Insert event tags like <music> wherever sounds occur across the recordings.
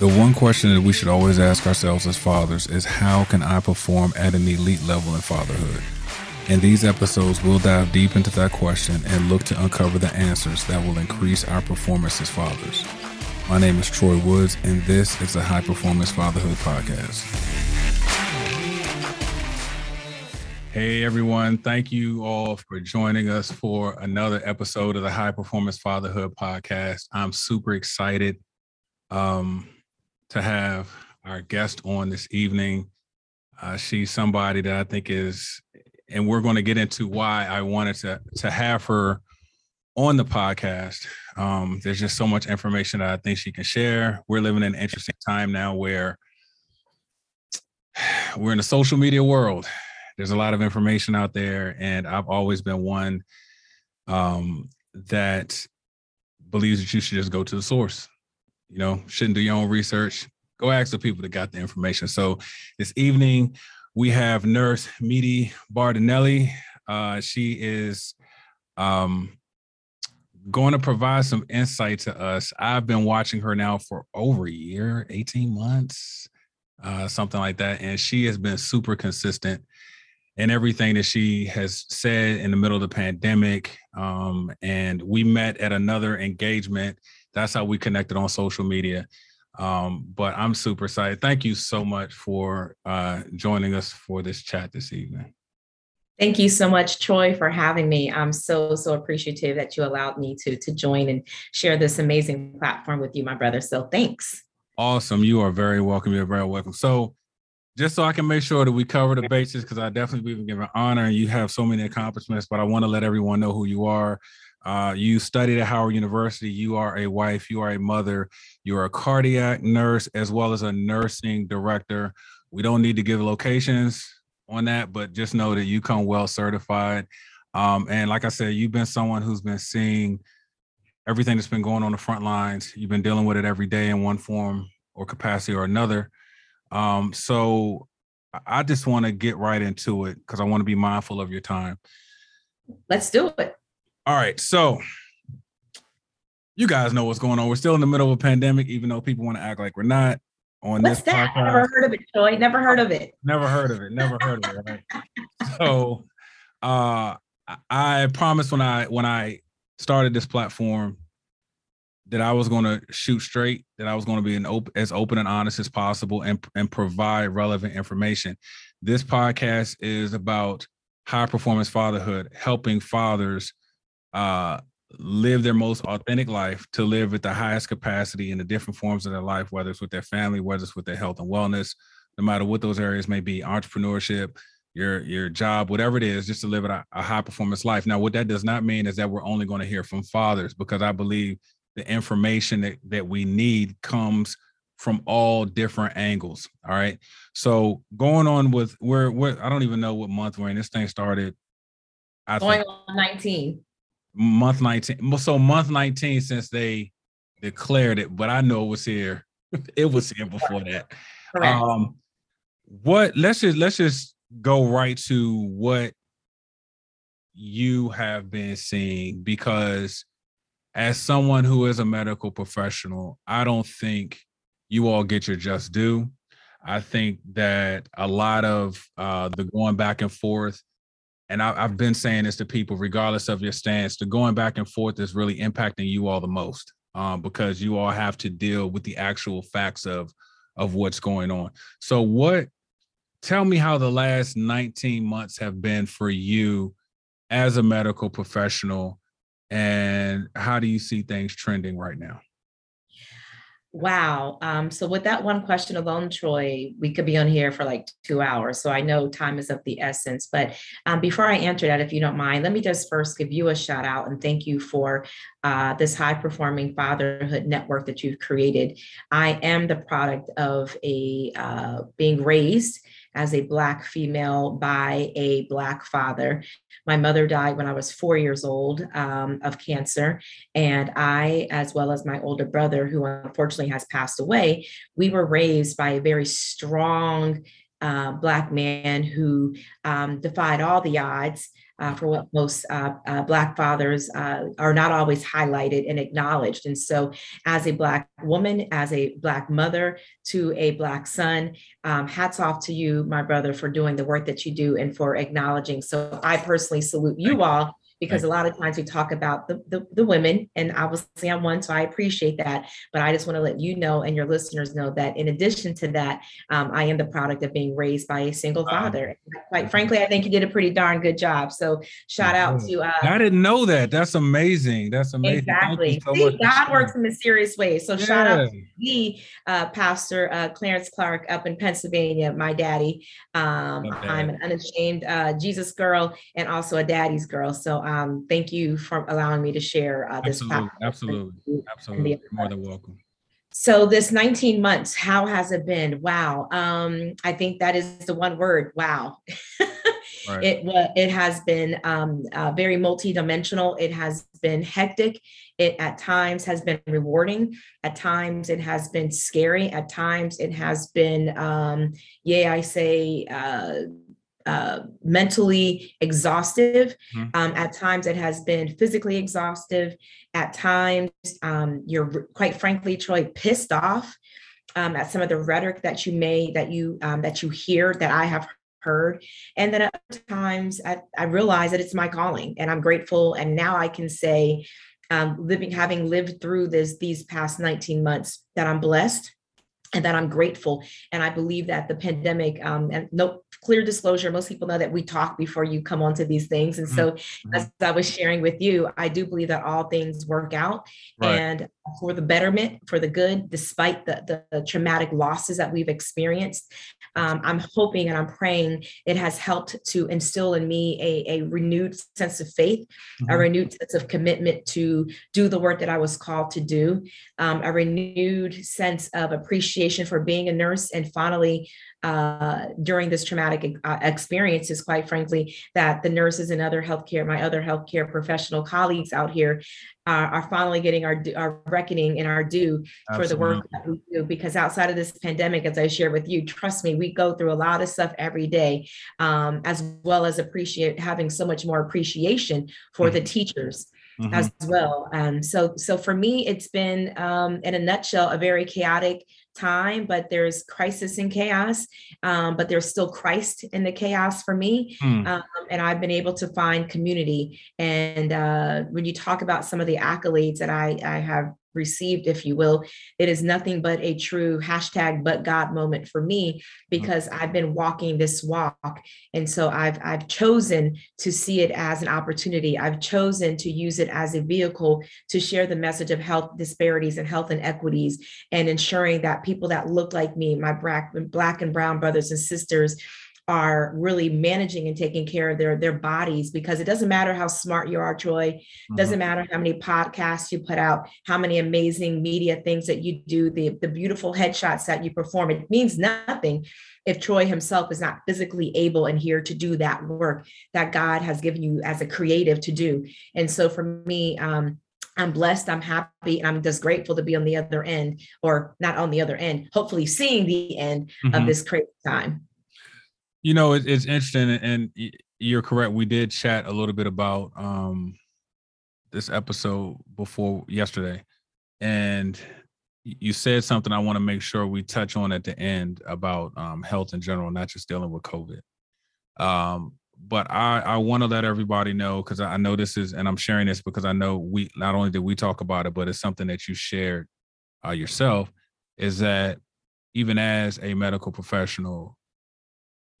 The one question that we should always ask ourselves as fathers is how can I perform at an elite level in fatherhood? In these episodes, we'll dive deep into that question and look to uncover the answers that will increase our performance as fathers. My name is Troy Woods, and this is the High Performance Fatherhood Podcast. Hey everyone, thank you all for joining us for another episode of the High Performance Fatherhood Podcast. I'm super excited. Um, to have our guest on this evening. Uh, she's somebody that I think is, and we're going to get into why I wanted to to have her on the podcast. Um, there's just so much information that I think she can share. We're living in an interesting time now where <sighs> we're in a social media world. There's a lot of information out there, and I've always been one um, that believes that you should just go to the source you know, shouldn't do your own research. Go ask the people that got the information. So this evening we have Nurse Meedie Bardonille. Uh, she is um, going to provide some insight to us. I've been watching her now for over a year, 18 months, uh, something like that. And she has been super consistent in everything that she has said in the middle of the pandemic. Um, and we met at another engagement that's how we connected on social media. Um, but I'm super excited. Thank you so much for uh, joining us for this chat this evening. Thank you so much, Troy, for having me. I'm so, so appreciative that you allowed me to, to join and share this amazing platform with you, my brother. So thanks. Awesome. You are very welcome. You're very welcome. So just so I can make sure that we cover the bases, because I definitely believe in giving honor and you have so many accomplishments, but I want to let everyone know who you are. Uh, you studied at Howard University. You are a wife. You are a mother. You are a cardiac nurse as well as a nursing director. We don't need to give locations on that, but just know that you come well certified. Um, and like I said, you've been someone who's been seeing everything that's been going on the front lines. You've been dealing with it every day in one form or capacity or another. Um, so I just want to get right into it because I want to be mindful of your time. Let's do it. All right. So you guys know what's going on. We're still in the middle of a pandemic, even though people want to act like we're not. On what's this that? Podcast. Never heard of it, Joy. Never heard of it. Never heard of it. Never heard of it. Right? <laughs> so uh I promised when I when I started this platform that I was going to shoot straight, that I was going to be an op- as open and honest as possible and, and provide relevant information. This podcast is about high performance fatherhood, helping fathers uh, live their most authentic life, to live at the highest capacity in the different forms of their life, whether it's with their family, whether it's with their health and wellness, no matter what those areas may be, entrepreneurship, your your job, whatever it is, just to live a, a high performance life. Now, what that does not mean is that we're only going to hear from fathers, because I believe the information that, that we need comes from all different angles. All right. So going on with where where I don't even know what month we're in. This thing started. I going think, on 19 month 19 so month 19 since they declared it but i know it was here. <laughs> It was here before that. Correct. um what let's just let's just go right to what you have been seeing because as someone who is a medical professional i don't think you all get your just due. I think that a lot of uh the going back and forth and I, have been saying this to people, regardless of your stance, the going back and forth is really impacting you all the most um, because you all have to deal with the actual facts of of what's going on. So, what? Tell me how the last 19 months have been for you as a medical professional, and how do you see things trending right now? Wow. Um, so with that one question alone, Troy, we could be on here for like two hours. So I know time is of the essence. But um, before I answer that, if you don't mind, let me just first give you a shout out and thank you for uh, this high performing fatherhood network that you've created. I am the product of a uh, being raised as a Black female by a Black father. My mother died when I was four years old um, of cancer. And I, as well as my older brother, who unfortunately has passed away, we were raised by a very strong uh, Black man who um, defied all the odds. Uh, for what most uh, uh, Black fathers uh, are not always highlighted and acknowledged. And so, as a Black woman, as a Black mother to a Black son, um, hats off to you, my brother, for doing the work that you do and for acknowledging. So, I personally salute you all because a lot of times we talk about the, the, the, women and obviously i'm one so i appreciate that but i just want to let you know and your listeners know that in addition to that um, i am the product of being raised by a single father quite frankly i think you did a pretty darn good job so shout out to uh, i didn't know that that's amazing that's amazing exactly so See, god works in mysterious ways so yeah. shout out to me uh, pastor uh, clarence clark up in pennsylvania my daddy um, okay. i'm an unashamed uh, jesus girl and also a daddy's girl so um, thank you for allowing me to share uh, this. Absolutely, absolutely, absolutely. You're More than welcome. So this 19 months, how has it been? Wow. Um, I think that is the one word. Wow. <laughs> right. It it has been um, uh, very multidimensional. It has been hectic. It at times has been rewarding. At times it has been scary. At times it has been, um, yeah, I say. Uh, uh, mentally exhaustive. Mm-hmm. Um, at times, it has been physically exhaustive. At times, um, you're quite frankly, Troy, pissed off um, at some of the rhetoric that you may that you um, that you hear that I have heard, and then at times I, I realize that it's my calling, and I'm grateful. And now I can say, um, living, having lived through this these past 19 months, that I'm blessed and that I'm grateful. And I believe that the pandemic, um, and no clear disclosure, most people know that we talk before you come onto these things. And so, mm-hmm. as I was sharing with you, I do believe that all things work out right. and for the betterment, for the good, despite the, the, traumatic losses that we've experienced. Um, I'm hoping and I'm praying it has helped to instill in me a, a renewed sense of faith, mm-hmm. a renewed sense of commitment to do the work that I was called to do, um, a renewed sense of appreciation for being a nurse, and finally, uh, during this traumatic uh, is quite frankly, that the nurses and other healthcare, my other healthcare professional colleagues out here are, are finally getting our, our reckoning and our due Absolutely. for the work that we do. Because outside of this pandemic, as I shared with you, trust me, we go through a lot of stuff every day, um, as well as appreciate having so much more appreciation for mm-hmm. the teachers. Mm-hmm. as well. Um, so, so for me, it's been, um, in a nutshell, a very chaotic time, but there's crisis and chaos, um, but there's still Christ in the chaos for me. Mm. Um, and I've been able to find community. And uh, when you talk about some of the accolades that I, I have received, if you will, it is nothing but a true hashtag but God moment for me mm. because I've been walking this walk. And so I've I've chosen to see it as an opportunity. I've chosen to use it as a vehicle to share the message of health disparities and health inequities and ensuring that people that look like me, my black, black and brown brothers and sisters, are really managing and taking care of their their bodies because it doesn't matter how smart you are troy mm-hmm. doesn't matter how many podcasts you put out how many amazing media things that you do the the beautiful headshots that you perform it means nothing if troy himself is not physically able and here to do that work that god has given you as a creative to do and so for me um I'm blessed, I'm happy, and I'm just grateful to be on the other end, or not on the other end, hopefully seeing the end mm-hmm. of this crazy time. You know, it, it's interesting, and you're correct. We did chat a little bit about um, this episode before yesterday, and you said something I want to make sure we touch on at the end about um, health in general, not just dealing with COVID. Um, but I, I want to let everybody know because I know this is, and I'm sharing this because I know we not only did we talk about it, but it's something that you shared uh, yourself. Is that even as a medical professional,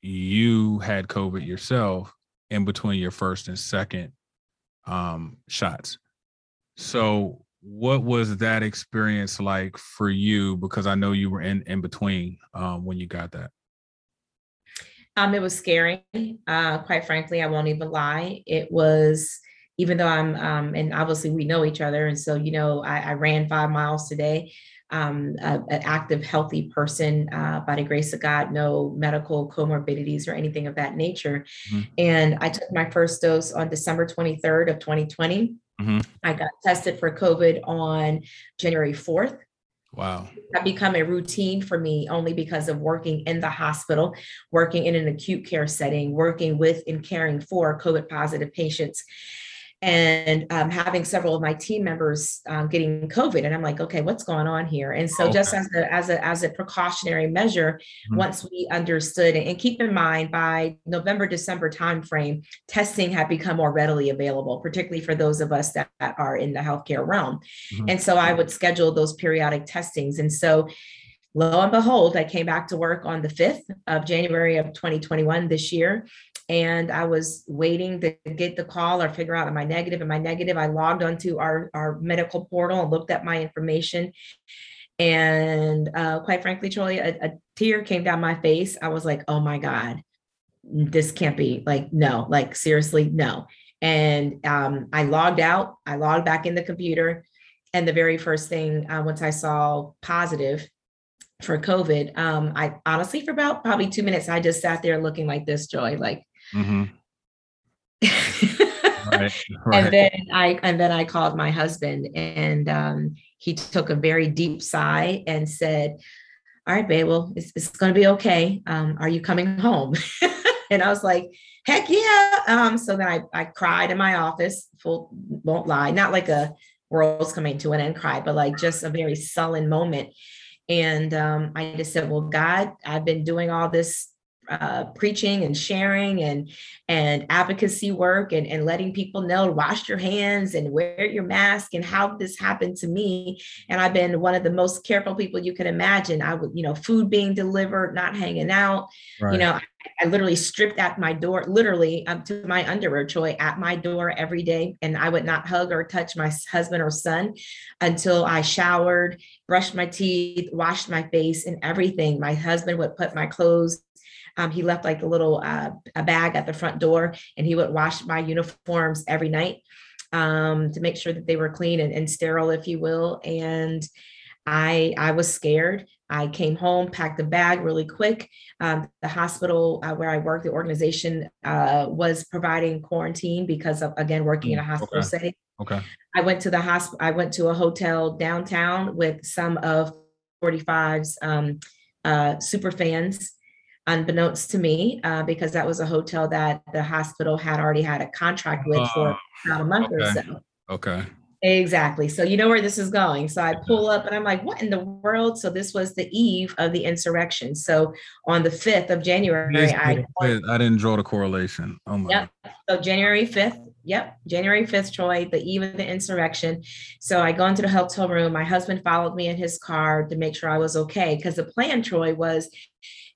you had COVID yourself in between your first and second um, shots. So, what was that experience like for you? Because I know you were in in between um, when you got that. Um, it was scary. Uh, quite frankly, I won't even lie. It was, even though I'm, um, and obviously we know each other, and so you know, I, I ran five miles today um, a, an active, healthy person uh, by the grace of God, no medical comorbidities or anything of that nature. Mm-hmm. And I took my first dose on December 23rd of 2020. Mm-hmm. I got tested for COVID on January 4th. Wow. Have become a routine for me only because of working in the hospital, working in an acute care setting, working with and caring for COVID positive patients and um, having several of my team members um, getting COVID, and I'm like, okay, what's going on here? And so, okay. just as a as a as a precautionary measure, mm-hmm. once we understood, and keep in mind, by November December timeframe, testing had become more readily available, particularly for those of us that, that are in the healthcare realm. Mm-hmm. And so, I would schedule those periodic testings, and so lo and behold, I came back to work on the 5th of January of 2021 this year and I was waiting to get the call or figure out am I negative? Am I negative? I logged onto our, our medical portal and looked at my information. And uh, quite frankly, Troy, a, a tear came down my face. I was like, oh my God, this can't be like, no, like seriously, no. And um, I logged out, I logged back in the computer. And the very first thing, uh, once I saw positive for COVID, um, I honestly, for about probably two minutes, I just sat there looking like this, Joy, like, Mm-hmm. right, <laughs> right. And then I and then I called my husband, and um, he took a very deep sigh and said, "All right, babe, well, it's, it's going to be okay. Um, are you coming home?" <laughs> and I was like, "Heck yeah!" Um, so then I I cried in my office. Full won't lie, not like a world's coming to an end cry, but like just a very sullen moment. And um, I just said, Well, God, I've been doing all this uh, preaching and sharing and and advocacy work and, and letting people know wash your hands and wear your mask and how this happened to me. And i've been one of the most careful people you can imagine. I would you know food being delivered not hanging out. Right. you know I, literally stripped at my door literally up to my underwear troy at my door every day and i would not hug or touch my husband or son until i showered brushed my teeth washed my face and everything. My husband would put my clothes um, he left like a little uh, a bag at the front door, and he would wash my uniforms every night um, to make sure that they were clean and, and sterile, if you will. And I I was scared. I came home, packed a bag really quick. Um, the hospital uh, where I work, the organization uh, was providing quarantine because of again working in a mm, hospital okay. setting. Okay. I went to the hospital. I went to a hotel downtown with some of 45's um, uh, super fans unbeknownst to me, uh, because that was a hotel that the hospital had already had a contract with for oh, about a month okay. or so. Okay. Exactly. So you know where this is going. So I pull up and I'm like, what in the world? So this was the eve of the insurrection. So on the 5th of January, I I didn't draw the correlation. Oh my yep. So January 5th. Yep. January 5th, Troy, the eve of the insurrection. So I go into the hotel room. My husband followed me in his car to make sure I was okay. Because the plan, Troy, was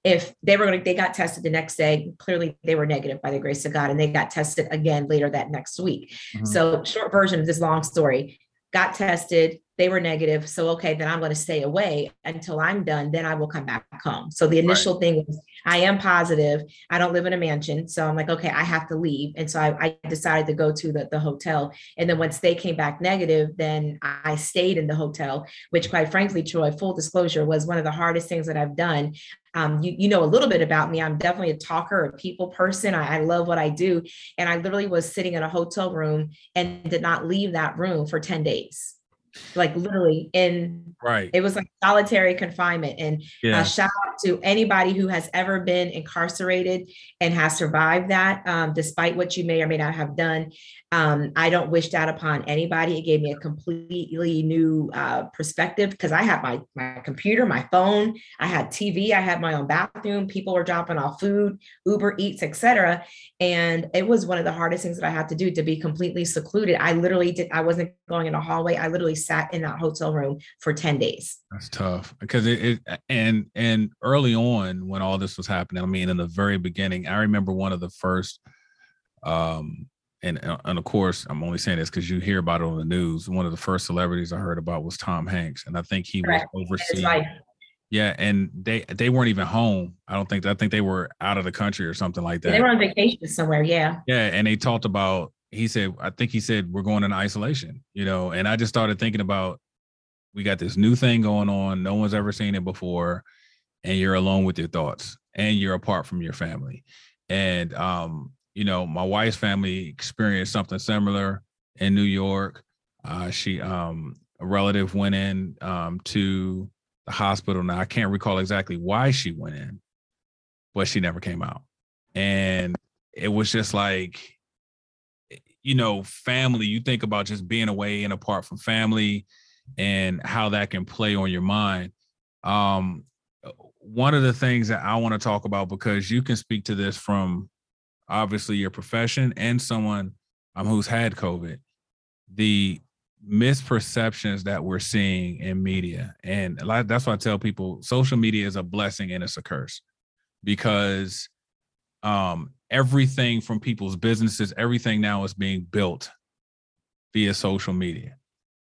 if they were going to, they got tested the next day. Clearly, they were negative by the grace of God, and they got tested again later that next week. Mm-hmm. So, short version of this long story got tested, they were negative. So, okay, then I'm going to stay away until I'm done. Then I will come back home. So, the initial right. thing was, I am positive. I don't live in a mansion. So, I'm like, okay, I have to leave. And so, I, I decided to go to the, the hotel. And then, once they came back negative, then I stayed in the hotel, which, quite frankly, Troy, full disclosure, was one of the hardest things that I've done um, you, you know a little bit about me. I'm definitely a talker, a people person. I, I love what I do. And I literally was sitting in a hotel room and did not leave that room for 10 days like literally in right it was like solitary confinement and yeah. uh, shout out to anybody who has ever been incarcerated and has survived that um, despite what you may or may not have done um, I don't wish that upon anybody. It gave me a completely new uh, perspective because I had my my computer, my phone, I had TV, I had my own bathroom. People were dropping off food, Uber Eats, etc. And it was one of the hardest things that I had to do to be completely secluded. I literally did. I wasn't going in a hallway. I literally sat in that hotel room for ten days. That's tough because it, it and and early on when all this was happening. I mean, in the very beginning, I remember one of the first um and uh, and of course, I'm only saying this because you hear about it on the news. One of the first celebrities I heard about was Tom Hanks, and I think he Correct. was overseeing. Yeah, and they they weren't even home. I don't think I think they were out of the country or something like that. They were on vacation somewhere. Yeah. Yeah, and they talked about. He said, I think he said we're going in isolation. You know, and I just started thinking about we got this new thing going on. No one's ever seen it before, and you're alone with your thoughts, and you're apart from your family. And um, you know, my wife's family experienced something similar in New York. Uh, she um, a relative went in um, to the hospital. Now I can't recall exactly why she went in, but she never came out. And it was just like, you know, family. You think about just being away and apart from family and how that can play on your mind. Um, one of the things that I want to talk about because you can speak to this from obviously your profession and someone um, who's had COVID, the misperceptions that we're seeing in media. And lot, that's why I tell people social media is a blessing and it's a curse because um, everything from people's businesses, everything now is being built via social media.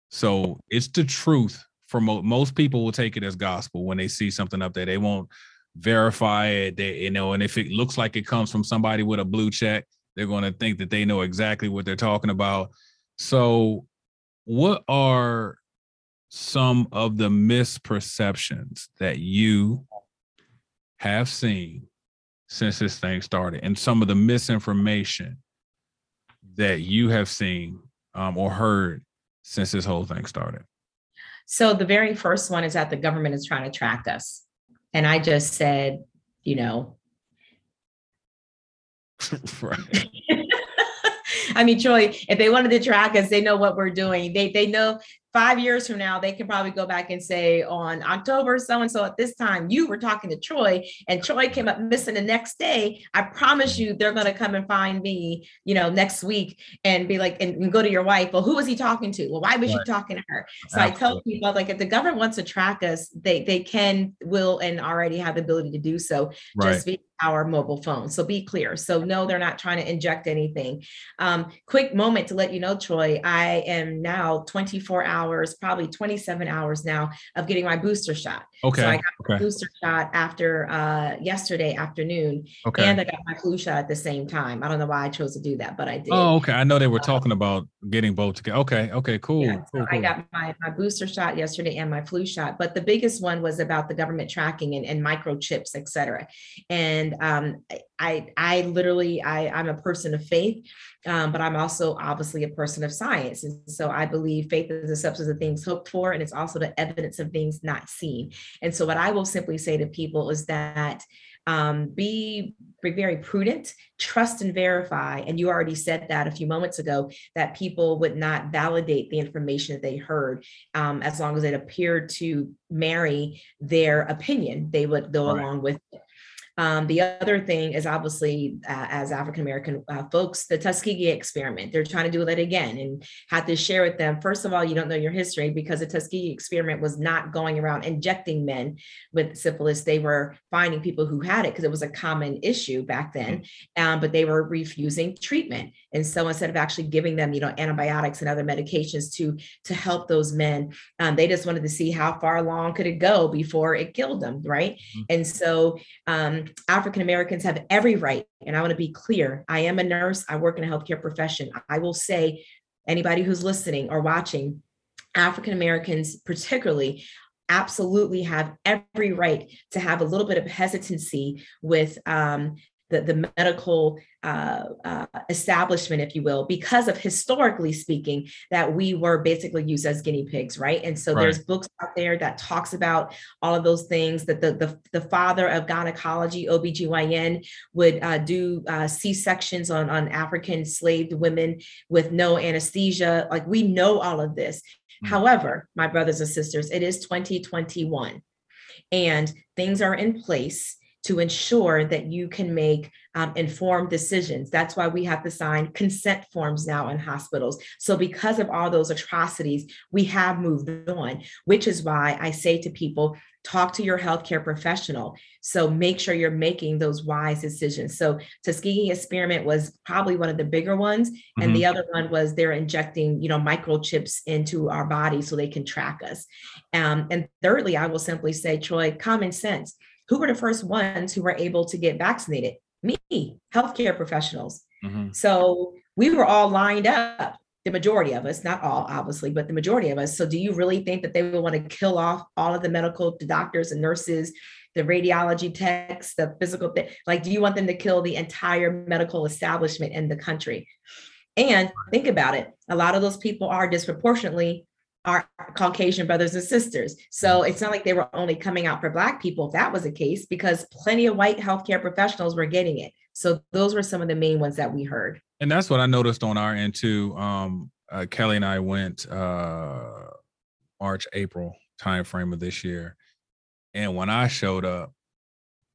So it's the truth for mo- most people will take it as gospel when they see something up there. They won't verify it. They, you know, and if it looks like it comes from somebody with a blue check, they're going to think that they know exactly what they're talking about. So, what are some of the misperceptions that you have seen since this thing started, and some of the misinformation that you have seen um, or heard since this whole thing started? So, the very first one is that the government is trying to track us. And I just said, you know, <laughs> right. <laughs> I mean, Troy, if they wanted to track us, they know what we're doing. They they know five years from now, they can probably go back and say on October so and so at this time, you were talking to Troy and Troy came up missing the next day. I promise you, they're going to come and find me, you know, next week and be like, and, and go to your wife. Well, who was he talking to? Well, why was right. you talking to her? So Absolutely. I tell people, like, if the government wants to track us, they they can, will, and already have the ability to do so. Right. Just be our mobile phone. So be clear. So no, they're not trying to inject anything. Um, quick moment to let you know, Troy, I am now 24 hours, probably 27 hours now of getting my booster shot. Okay. So I got okay. my booster shot after uh, yesterday afternoon. Okay. And I got my flu shot at the same time. I don't know why I chose to do that, but I did. Oh, okay. I know they were uh, talking about getting both together. Okay. Okay. Cool. Yeah, so cool, I got my, my booster shot yesterday and my flu shot. But the biggest one was about the government tracking and, and microchips, et cetera. And and um, I, I literally, I, I'm a person of faith, um, but I'm also obviously a person of science. And so I believe faith is the substance of things hoped for, and it's also the evidence of things not seen. And so what I will simply say to people is that um, be, be very prudent, trust and verify. And you already said that a few moments ago that people would not validate the information that they heard um, as long as it appeared to marry their opinion. They would go right. along with it. Um, the other thing is obviously, uh, as African American uh, folks, the Tuskegee experiment. They're trying to do that again and had to share with them. First of all, you don't know your history because the Tuskegee experiment was not going around injecting men with syphilis. They were finding people who had it because it was a common issue back then, um, but they were refusing treatment. And so instead of actually giving them, you know, antibiotics and other medications to to help those men, um, they just wanted to see how far along could it go before it killed them, right? Mm-hmm. And so um, African Americans have every right, and I want to be clear I am a nurse, I work in a healthcare profession. I will say, anybody who's listening or watching, African Americans, particularly, absolutely have every right to have a little bit of hesitancy with um, the, the medical uh, uh, establishment, if you will, because of historically speaking, that we were basically used as guinea pigs, right? And so right. there's books out there that talks about all of those things that the, the, the father of gynecology, OBGYN, would uh, do uh, C-sections on, on African enslaved women with no anesthesia. Like we know all of this. Mm-hmm. However, my brothers and sisters, it is 2021 and things are in place to ensure that you can make um, informed decisions. That's why we have to sign consent forms now in hospitals. So, because of all those atrocities, we have moved on, which is why I say to people, talk to your healthcare professional. So make sure you're making those wise decisions. So Tuskegee experiment was probably one of the bigger ones. Mm-hmm. And the other one was they're injecting, you know, microchips into our body so they can track us. Um, and thirdly, I will simply say, Troy, common sense who were the first ones who were able to get vaccinated? Me, healthcare professionals. Mm-hmm. So we were all lined up, the majority of us, not all, obviously, but the majority of us. So do you really think that they would want to kill off all of the medical the doctors and nurses, the radiology techs, the physical like do you want them to kill the entire medical establishment in the country? And think about it. A lot of those people are disproportionately our Caucasian brothers and sisters. So it's not like they were only coming out for Black people, if that was the case, because plenty of white healthcare professionals were getting it. So those were some of the main ones that we heard. And that's what I noticed on our end too. Um, uh, Kelly and I went uh, March, April timeframe of this year. And when I showed up,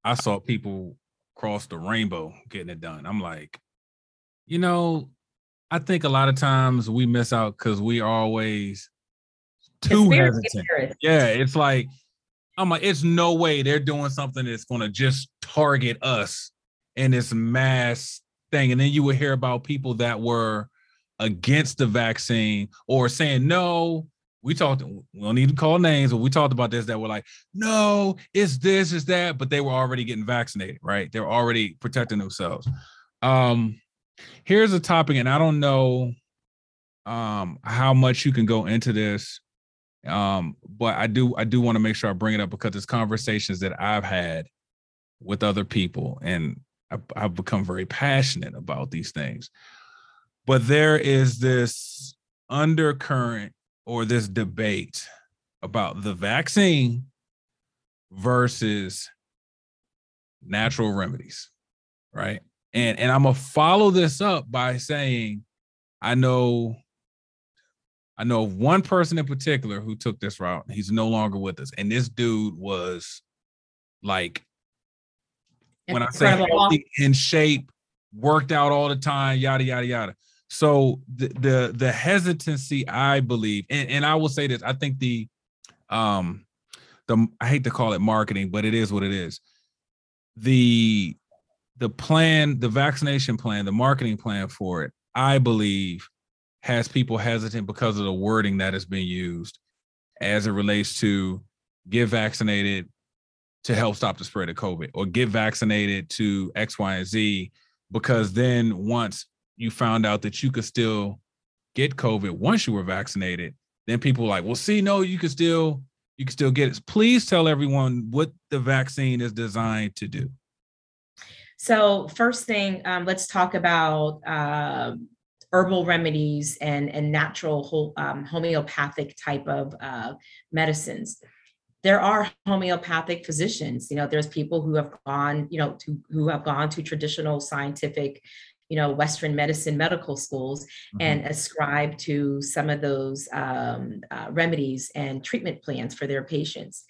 I saw people cross the rainbow getting it done. I'm like, you know, I think a lot of times we miss out because we always too hesitant. Yeah, it's like I'm like, it's no way they're doing something that's gonna just target us in this mass thing. And then you would hear about people that were against the vaccine or saying no. We talked, we don't need to call names, but we talked about this that were like, no, it's this, it's that, but they were already getting vaccinated, right? They're already protecting themselves. Um, here's a topic, and I don't know um how much you can go into this um but i do i do want to make sure i bring it up because it's conversations that i've had with other people and I've, I've become very passionate about these things. But there is this undercurrent or this debate about the vaccine versus natural remedies right? And and i'm gonna follow this up by saying i know I know one person in particular who took this route. He's no longer with us. And this dude was like, when I say healthy, in shape, worked out all the time, yada, yada, yada. So the the, the hesitancy, I believe, and, and I will say this, I think the um the I hate to call it marketing, but it is what it is. The the plan, the vaccination plan, the marketing plan for it, I believe has people hesitant because of the wording that has been used as it relates to get vaccinated to help stop the spread of COVID or get vaccinated to X, Y, and Z. Because then once you found out that you could still get COVID once you were vaccinated, then people like, well, see, no, you can still you can still get it. Please tell everyone what the vaccine is designed to do. So first thing, um, let's talk about uh, herbal remedies and, and natural um, homeopathic type of uh, medicines there are homeopathic physicians you know there's people who have gone you know to who have gone to traditional scientific you know western medicine medical schools mm-hmm. and ascribe to some of those um, uh, remedies and treatment plans for their patients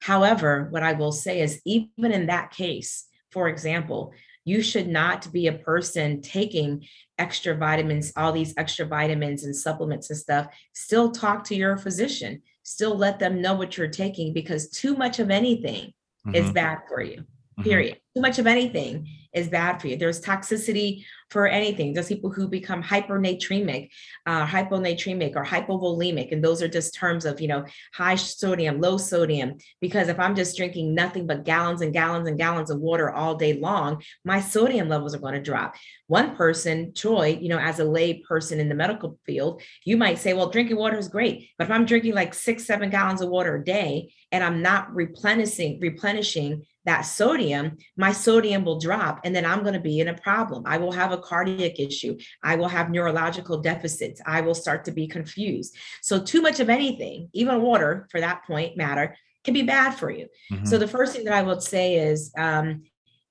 however what i will say is even in that case for example you should not be a person taking extra vitamins, all these extra vitamins and supplements and stuff. Still talk to your physician, still let them know what you're taking because too much of anything mm-hmm. is bad for you, mm-hmm. period. Too much of anything is bad for you. There's toxicity for anything. There's people who become hypernatremic, uh, hyponatremic, or hypovolemic, and those are just terms of you know high sodium, low sodium. Because if I'm just drinking nothing but gallons and gallons and gallons of water all day long, my sodium levels are going to drop. One person, Joy, you know, as a lay person in the medical field, you might say, well, drinking water is great, but if I'm drinking like six, seven gallons of water a day and I'm not replenishing, replenishing that sodium, my sodium will drop and then I'm going to be in a problem. I will have a cardiac issue. I will have neurological deficits. I will start to be confused. So, too much of anything, even water for that point matter, can be bad for you. Mm-hmm. So, the first thing that I would say is, um,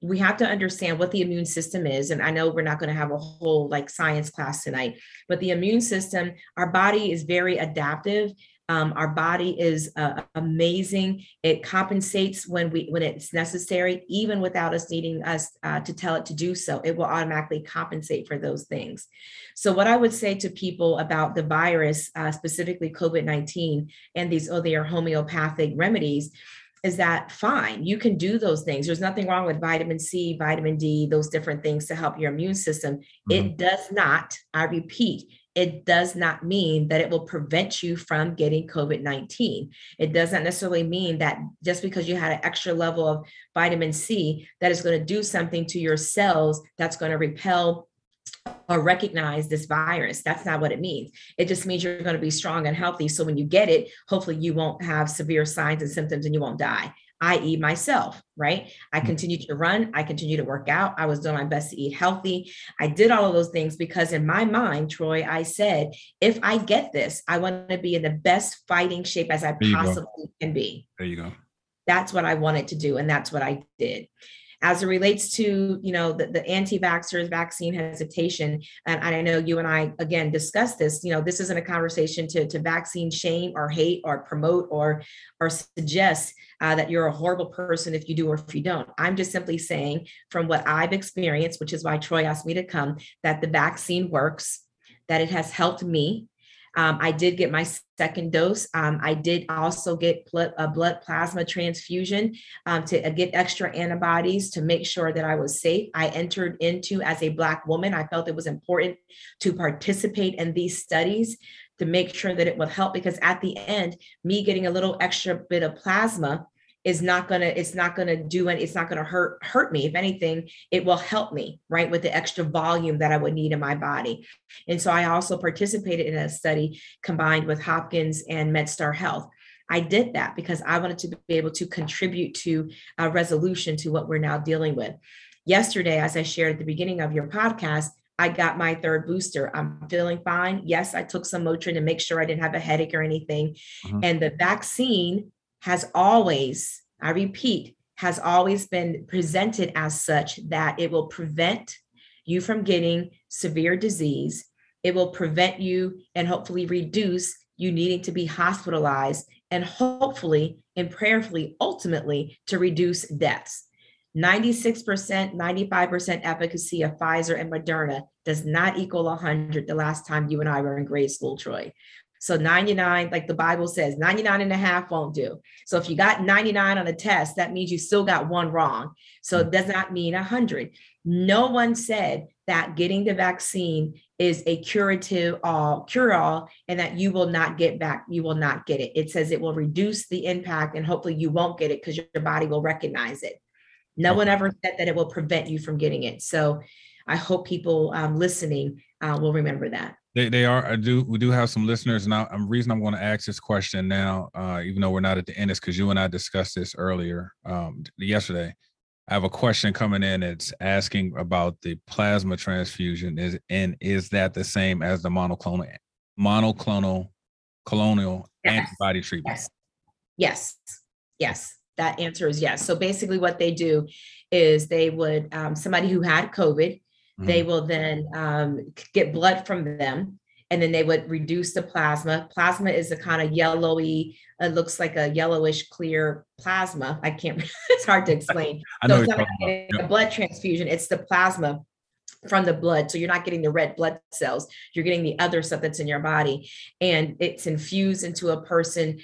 we have to understand what the immune system is and i know we're not going to have a whole like science class tonight but the immune system our body is very adaptive um, our body is uh, amazing. It compensates when we when it's necessary, even without us needing us uh, to tell it to do so. It will automatically compensate for those things. So, what I would say to people about the virus, uh, specifically COVID nineteen, and these other homeopathic remedies, is that fine you can do those things there's nothing wrong with vitamin c vitamin d those different things to help your immune system mm-hmm. it does not i repeat it does not mean that it will prevent you from getting COVID 19. It doesn't necessarily mean that just because you had an extra level of vitamin C, that is going to do something to your cells that's going to repel or recognize this virus. That's not what it means. It just means you're going to be strong and healthy. So when you get it, hopefully you won't have severe signs and symptoms and you won't die. i.e., myself, right? I Mhm. continued to run, I continued to work out, I was doing my best to eat healthy. I did all of those things because in my mind, Troy, I said, if I get this, I want to be in the best fighting shape as I you go. possibly can be. There you go. That's what I wanted to do, and that's what I did. As it relates to, you know, the, the anti-vaxxers, vaccine hesitation, and I know you and I again discussed this. You know, this isn't a conversation to to vaccine shame or hate or promote or or suggest uh, that you're a horrible person if you do or if you don't. I'm just simply saying from what I've experienced, which is why Troy asked me to come, that the vaccine works, that it has helped me. Um, I did get my second dose. Um, I did also get blood, a blood plasma transfusion um, to uh, get extra antibodies to make sure that I was safe. I entered into as a Black woman. I felt it was important to participate in these studies to make sure that it would help because at the end, me getting a little extra bit of plasma is not gonna it's not gonna do it it's not gonna hurt hurt me if anything it will help me right with the extra volume that i would need in my body and so i also participated in a study combined with hopkins and medstar health i did that because i wanted to be able to contribute to a resolution to what we're now dealing with yesterday as i shared at the beginning of your podcast I got my third booster. I'm feeling fine. Yes, I took some Motrin to make sure I didn't have a headache or anything. Mhm. And the vaccine has always, I repeat, has always been presented as such that it will prevent you from getting severe disease. It will prevent you and hopefully reduce you needing to be hospitalized and hopefully and prayerfully, ultimately, to reduce deaths. 96%, 95% efficacy of Pfizer and Moderna does not equal 100 the last time you and I were in grade school, Troy. So 99, like the Bible says, 99 and a half won't do. So if you got 99 on a test, that means you still got one wrong. So it does not mean 100. No one said that getting the vaccine is a curative all cure all and that you will not get back you will not get it it says it will reduce the impact and hopefully you won't get it because your body will recognize it no one ever said that it will prevent you from getting it so i hope people um, listening uh, will remember that They, they are. I do. We do have some listeners now. The reason I'm going to ask this question now, uh, even though we're not at the end, is because you and I discussed this earlier um, yesterday. I have a question coming in. It's asking about the plasma transfusion. Is and is that the same as the monoclonal monoclonal colonial Yes. antibody treatment? Yes. Yes. Yes. That answer is yes. So basically, what they do is they would, um, somebody who had COVID, they will then um, get blood from them and then they would reduce the plasma. Plasma is a kind of yellowy, it looks like a yellowish clear plasma. I can't, <laughs> it's hard to explain. <laughs> I know So it's not a blood transfusion, it's the plasma from the blood. So you're not getting the red blood cells, you're getting the other stuff that's in your body. And it's infused into a person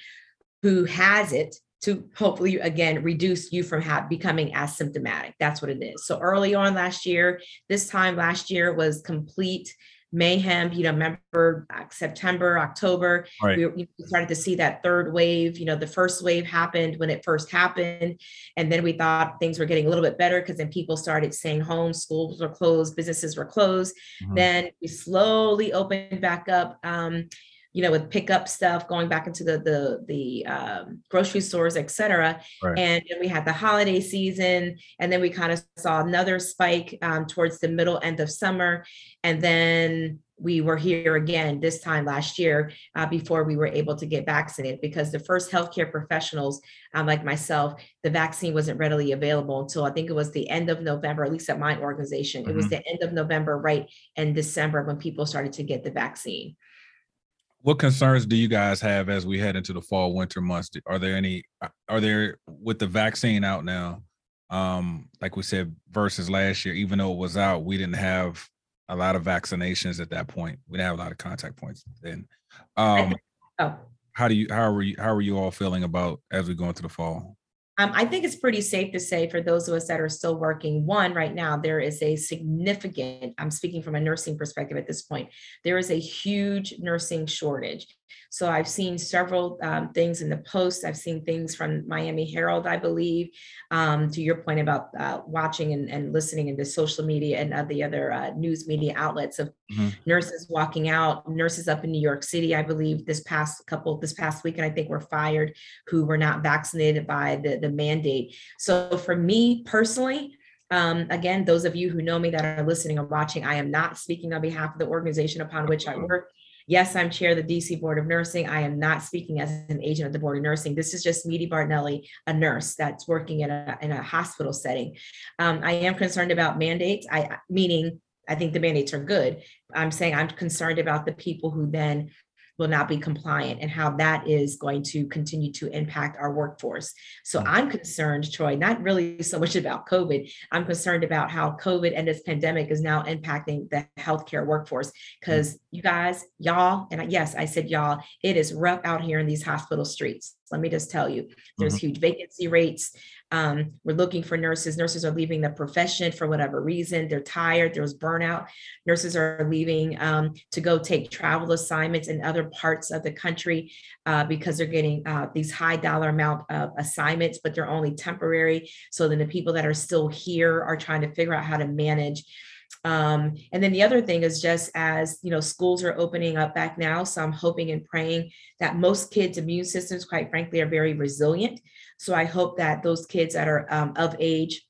who has it to hopefully again reduce you from ha- becoming asymptomatic. That's what it is. So early on last year, this time last year was complete mayhem. You know, remember uh, September, October, Right. we, we started to see that third wave. You know, the first wave happened when it first happened. And then we thought things were getting a little bit better because then people started staying home, schools were closed, businesses were closed. Mhm. Then we slowly opened back up. Um, you know, with pickup stuff, going back into the the the um, grocery stores, et cetera. Right. And then we had the holiday season, and then we kind of saw another spike um, towards the middle end of summer, and then we were here again this time last year uh, before we were able to get vaccinated because the first healthcare professionals um, like myself the vaccine wasn't readily available until i think it was the end of november at least at my organization it was Mhm. the end of november right in december when people started to get the vaccine What concerns do you guys have as we head into the fall winter months? Are there any uh, are there with the vaccine out now? Um, like we said, versus last year, even though it was out, we didn't have a lot of vaccinations at that point. We didn't have a lot of contact points then. Um, oh how do you how are you how are you all feeling about as we go into the fall? Um, I think it's pretty safe to say for those of us that are still working, one, right now, there is a significant, I'm speaking from a nursing perspective at this point, there is a huge nursing shortage. So I've seen several um, things in the post. I've seen things from Miami Herald, I believe, um, to your point about uh, watching and, and listening into social media and uh, the other uh, news media outlets of mm-hmm. nurses walking out, nurses up in New York City, I believe this past couple, this past week, and I think were fired who were not vaccinated by the, the mandate. So for me personally, um, again, those of you who know me that are listening or watching, I am not speaking on behalf of the organization upon which I work. Yes, I'm chair of the DC Board of Nursing. I am not speaking as an agent of the Board of Nursing. This is just Meedie Bardonille, a nurse that's working in a, in a hospital setting. Um, I am concerned about mandates, I meaning I think the mandates are good. I'm saying I'm concerned about the people who then will not be compliant and how that is going to continue to impact our workforce. So mm. I'm concerned, Troy, not really so much about COVID. I'm concerned about how COVID and this pandemic is now impacting the healthcare workforce because mm. you guys, y'all, and yes, I said y'all, it is rough out here in these hospital streets. Let me just tell you, there's mm-hmm. huge vacancy rates. Um, we're looking for nurses. Nurses are leaving the profession for whatever reason. They're tired. There's burnout. Nurses are leaving um, to go take travel assignments in other parts of the country uh, because they're getting uh, these high dollar amount of assignments, but they're only temporary. So then the people that are still here are trying to figure out how to manage um, and then the other thing is just as you know, schools are opening up back now. So I'm hoping and praying that most kids' immune systems, quite frankly, are very resilient. So I hope that those kids that are um, of age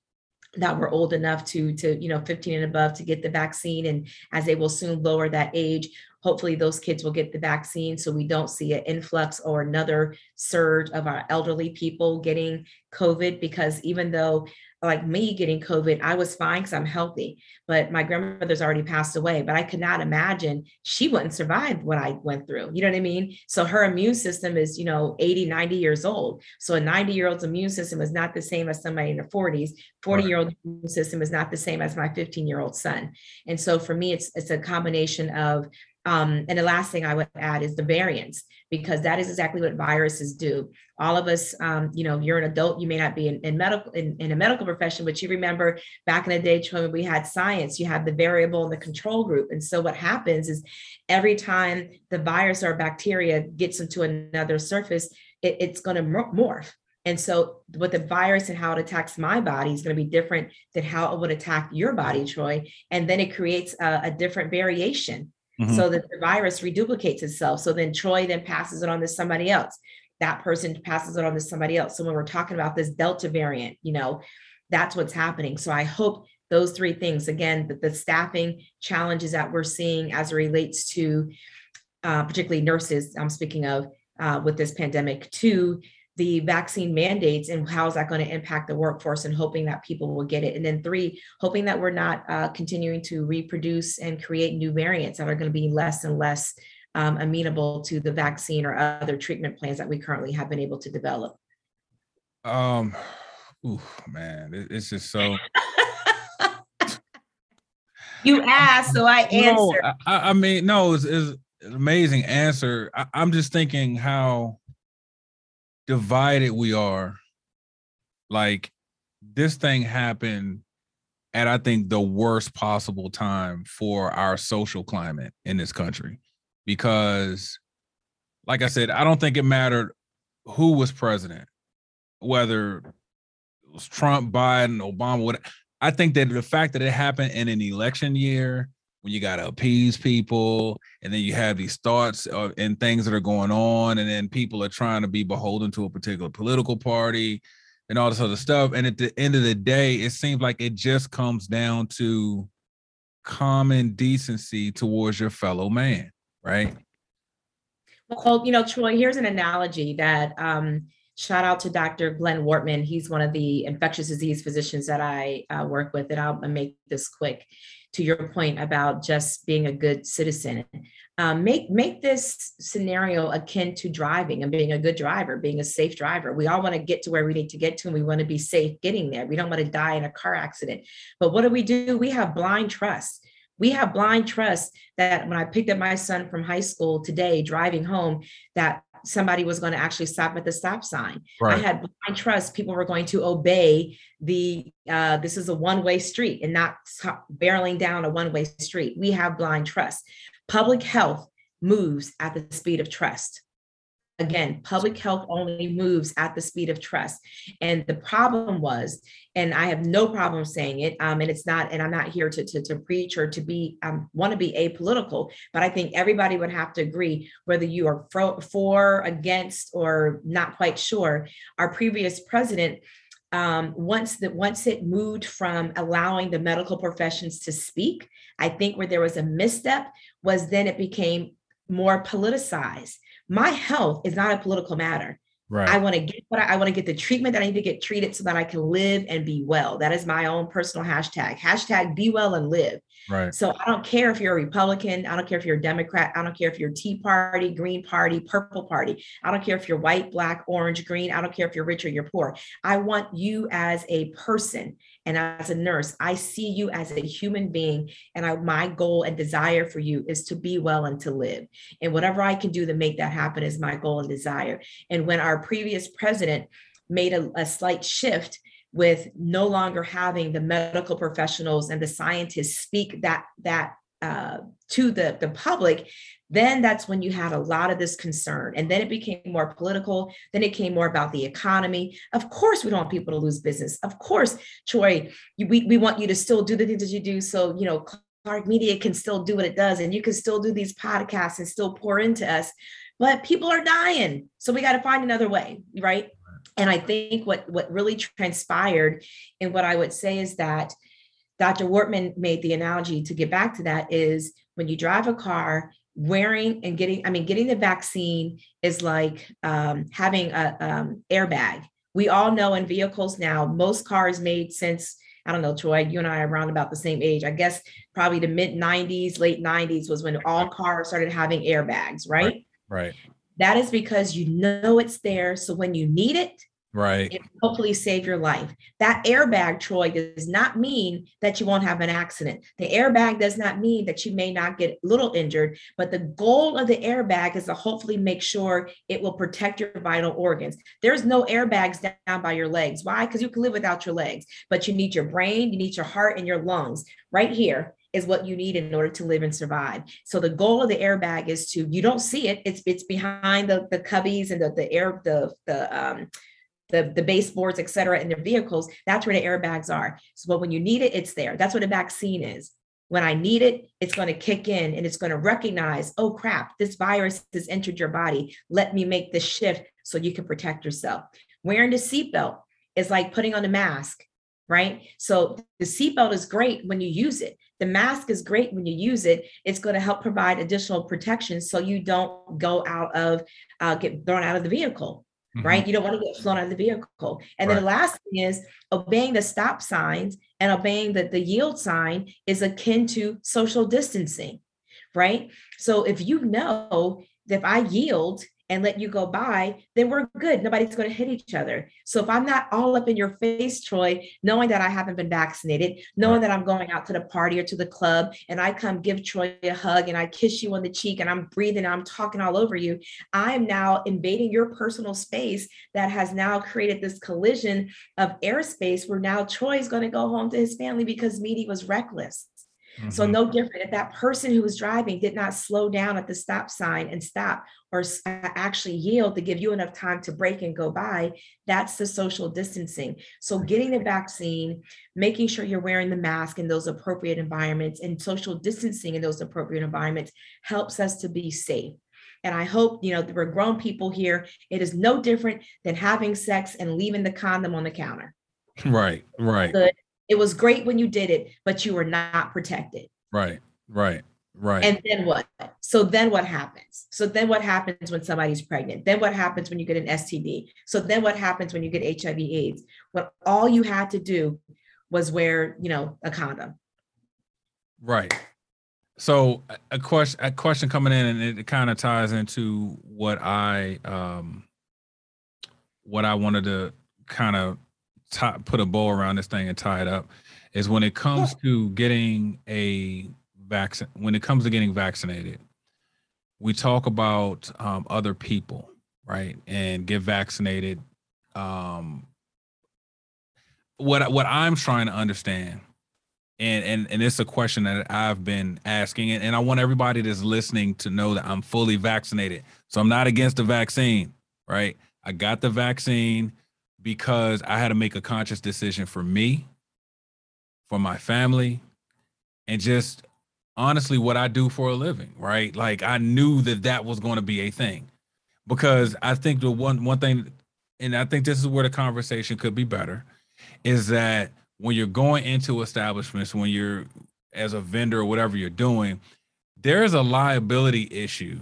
that were old enough to to you know 15 and above to get the vaccine and as they will soon lower that age hopefully those kids will get the vaccine so we don't see an influx or another surge of our elderly people getting covid because even though like me getting COVID, I was fine because I'm healthy, but my grandmother's already passed away. But I could not imagine she wouldn't survive what I went through. You know what I mean? So her immune system is, you know, 80, 90 years old. So a 90 year old's immune system is not the same as somebody in their 40s. 40 year old immune system is not the same as my 15 year old son. And so for me, it's it's a combination of um, and the last thing I would add is the variants, because that is exactly what viruses do. All of us, um, you know, you're an adult, you may not be in, in medical in, in, a medical profession, but you remember back in the day when we had science, you have the variable and the control group. And so what happens is every time the virus or bacteria gets into another surface, it, it's going to morph. And so, what the virus and how it attacks my body is going to be different than how it would attack your body, Troy. And then it creates a, a different variation mm-hmm. so that the virus reduplicates itself. So then Troy then passes it on to somebody else. That person passes it on to somebody else. So when we're talking about this Delta variant, you know, that's what's happening. So I hope those three things again, that the staffing challenges that we're seeing as it relates to uh, particularly nurses, I'm speaking of uh, with this pandemic, to the vaccine mandates and how is that going to impact the workforce and hoping that people will get it. And then three, hoping that we're not uh, continuing to reproduce and create new variants that are going to be less and less um, amenable to the vaccine or other treatment plans that we currently have been able to develop. Um, ooh, man, it's just so. <laughs> you asked, so I answered. No, I, I mean, no, it's, it's an amazing answer. I, I'm just thinking how divided we are. Like this thing happened at I think the worst possible time for our social climate in this country. Because like I said, I don't think it mattered who was president, whether it was Trump, Biden, Obama, what I think that the fact that it happened in an election year when you got to appease people and then you have these thoughts of, and things that are going on and then people are trying to be beholden to a particular political party and all this other stuff and at the end of the day it seems like it just comes down to common decency towards your fellow man right well you know troy here's an analogy that um shout out to Dr. Glenn Wortman. He's one of the infectious disease physicians that I uh, work with, and I'll make this quick to your point about just being a good citizen. Um, make make this scenario akin to driving and being a good driver, being a safe driver. We all want to get to where we need to get to, and we want to be safe getting there. We don't want to die in a car accident. But what do we do? We have blind trust. We have blind trust that when I picked up my son from high school today, driving home, that somebody was going to actually stop at the stop sign. Right. I had blind trust people were going to obey the uh, this is a one-way street and not barreling down a one-way street. We have blind trust. Public health moves at the speed of trust. Again, public health only moves at the speed of trust. And the problem was, and I have no problem saying it, um, and it's not, and I'm not here to, to, to preach or to be, um, want to be apolitical, but I think everybody would have to agree, whether you are for, for against, or not quite sure. Our previous president um, once that once it moved from allowing the medical professions to speak, I think where there was a misstep was then it became more politicized. My health is not a political matter. Right. I want to get what I, I want to get the treatment that I need to get treated so that I can live and be well. That is my own personal hashtag. Hashtag be well and live. Right. So I don't care if you're a Republican. I don't care if you're a Democrat. I don't care if you're Tea Party, Green Party, Purple Party. I don't care if you're white, black, orange, green. I don't care if you're rich or you're poor. I want you as a person and as a nurse, I see you as a human being. And I, my goal and desire for you is to be well and to live. And whatever I can do to make that happen is my goal and desire. And when our previous president made a, a slight shift with no longer having the medical professionals and the scientists speak that that uh, to the, the public, then that's when you had a lot of this concern. And then it became more political. Then it came more about the economy. Of course, we don't want people to lose business. Of course, Troy, we, we want you to still do the things that you do. So, you know, Clark Media can still do what it does, and you can still do these podcasts and still pour into us. But people are dying. So we got to find another way, right? And I think what, what really transpired, and what I would say is that Dr. Wortman made the analogy to get back to that is when you drive a car, wearing and getting, I mean, getting the vaccine is like um, having a um, airbag. We all know in vehicles now, most cars made since I don't know, Troy, you and I are around about the same age. I guess probably the mid 90s, late 90s was when all cars started having airbags, right? Right. right. That is because you know it's there. So when you need it, Right. Hopefully save your life. That airbag, Troy, does not mean that you won't have an accident. The airbag does not mean that you may not get a little injured, but the goal of the airbag is to hopefully make sure it will protect your vital organs. There's no airbags down by your legs. Why? Because you can live without your legs, but you need your brain, you need your heart, and your lungs right here is what you need in order to live and survive. So the goal of the airbag is to you don't see it. It's it's behind the the cubbies and the the air the the um the, the baseboards, et cetera, in their vehicles, that's where the airbags are. So, but when you need it, it's there. That's what a vaccine is. When I need it, it's going to kick in and it's going to recognize, oh crap, this virus has entered your body. Let me make this shift so you can protect yourself. Wearing the seatbelt is like putting on a mask, right? So the seatbelt is great when you use it. The mask is great when you use it. It's going to help provide additional protection so you don't go out of, uh, get thrown out of the vehicle mm-hmm. right? You don't want to get flown out of the vehicle. And right. then the last thing is obeying the stop signs and obeying the, the yield sign is akin to social distancing, right? So if you know that if I yield and let you go by, then we're good. Nobody's going to hit each other. So if I'm not all up in your face, Troy, knowing that I haven't been vaccinated, knowing that I'm going out to the party or to the club, and I come give Troy a hug and I kiss you on the cheek and I'm breathing, and I'm talking all over you, I am now invading your personal space that has now created this collision of airspace where now Troy's going to go home to his family because Meedie was reckless. Mm-hmm. So no different. If that person who was driving did not slow down at the stop sign and stop or actually yield to give you enough time to brake and go by, that's the social distancing. So getting the vaccine, making sure you're wearing the mask in those appropriate environments and social distancing in those appropriate environments helps us to be safe. And I hope, you know, we're grown people here. It is no different than having sex and leaving the condom on the counter. Right, right. Good it was great when you did it, but you were not protected. Right, right, right. And then what? So then what happens? So then what happens when somebody's pregnant? Then what happens when you get an STD? So then what happens when you get HIV AIDS? When all you had to do was wear, you know, a condom. Right. So a question a question coming in and it kind of ties into what I um what I wanted to kind of tie, put a bow around this thing and tie it up is when it comes to getting a vaccine when it comes to getting vaccinated we talk about um, other people right and get vaccinated um, what what i'm trying to understand and and and it's a question that I've been asking, and, and I want everybody that's listening to know that I'm fully vaccinated. So I'm not against the vaccine, right? I got the vaccine because I had to make a conscious decision for me, for my family, and just honestly what I do for a living, right? Like I knew that that was going to be a thing because I think the one one thing, and I think this is where the conversation could be better, is that when you're going into establishments, when you're as a vendor or whatever you're doing, there is a liability issue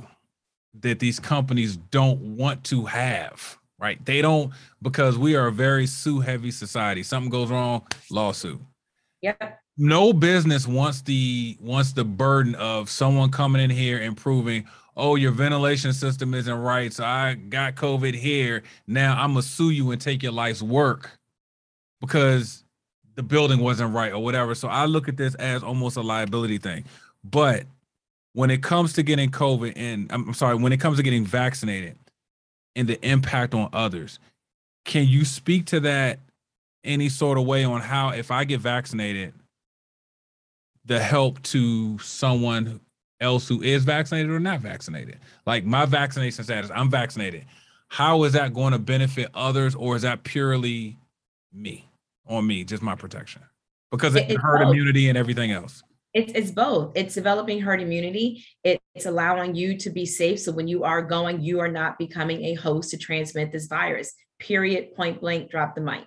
that these companies don't want to have, right? They don't because we are a very sue heavy society. Something goes wrong, lawsuit. Yep. No business wants the wants the burden of someone coming in here and proving, oh, your ventilation system isn't right. So I got COVID here. Now I'm gonna sue you and take your life's work because the building wasn't right or whatever. So I look at this as almost a liability thing. But when it comes to getting COVID and I'm sorry, when it comes to getting vaccinated and the impact on others, can you speak to that any sort of way on how if I get vaccinated, the help to someone else who is vaccinated or not vaccinated? Like my vaccination status, I'm vaccinated. How is that going to benefit others or is that purely me? on me, just my protection, because it, it both. immunity and everything else. It's, it's both. It's developing herd immunity. It's allowing you to be safe. So when you are going, you are not becoming a host to transmit this virus. Period. Point blank. Drop the mic.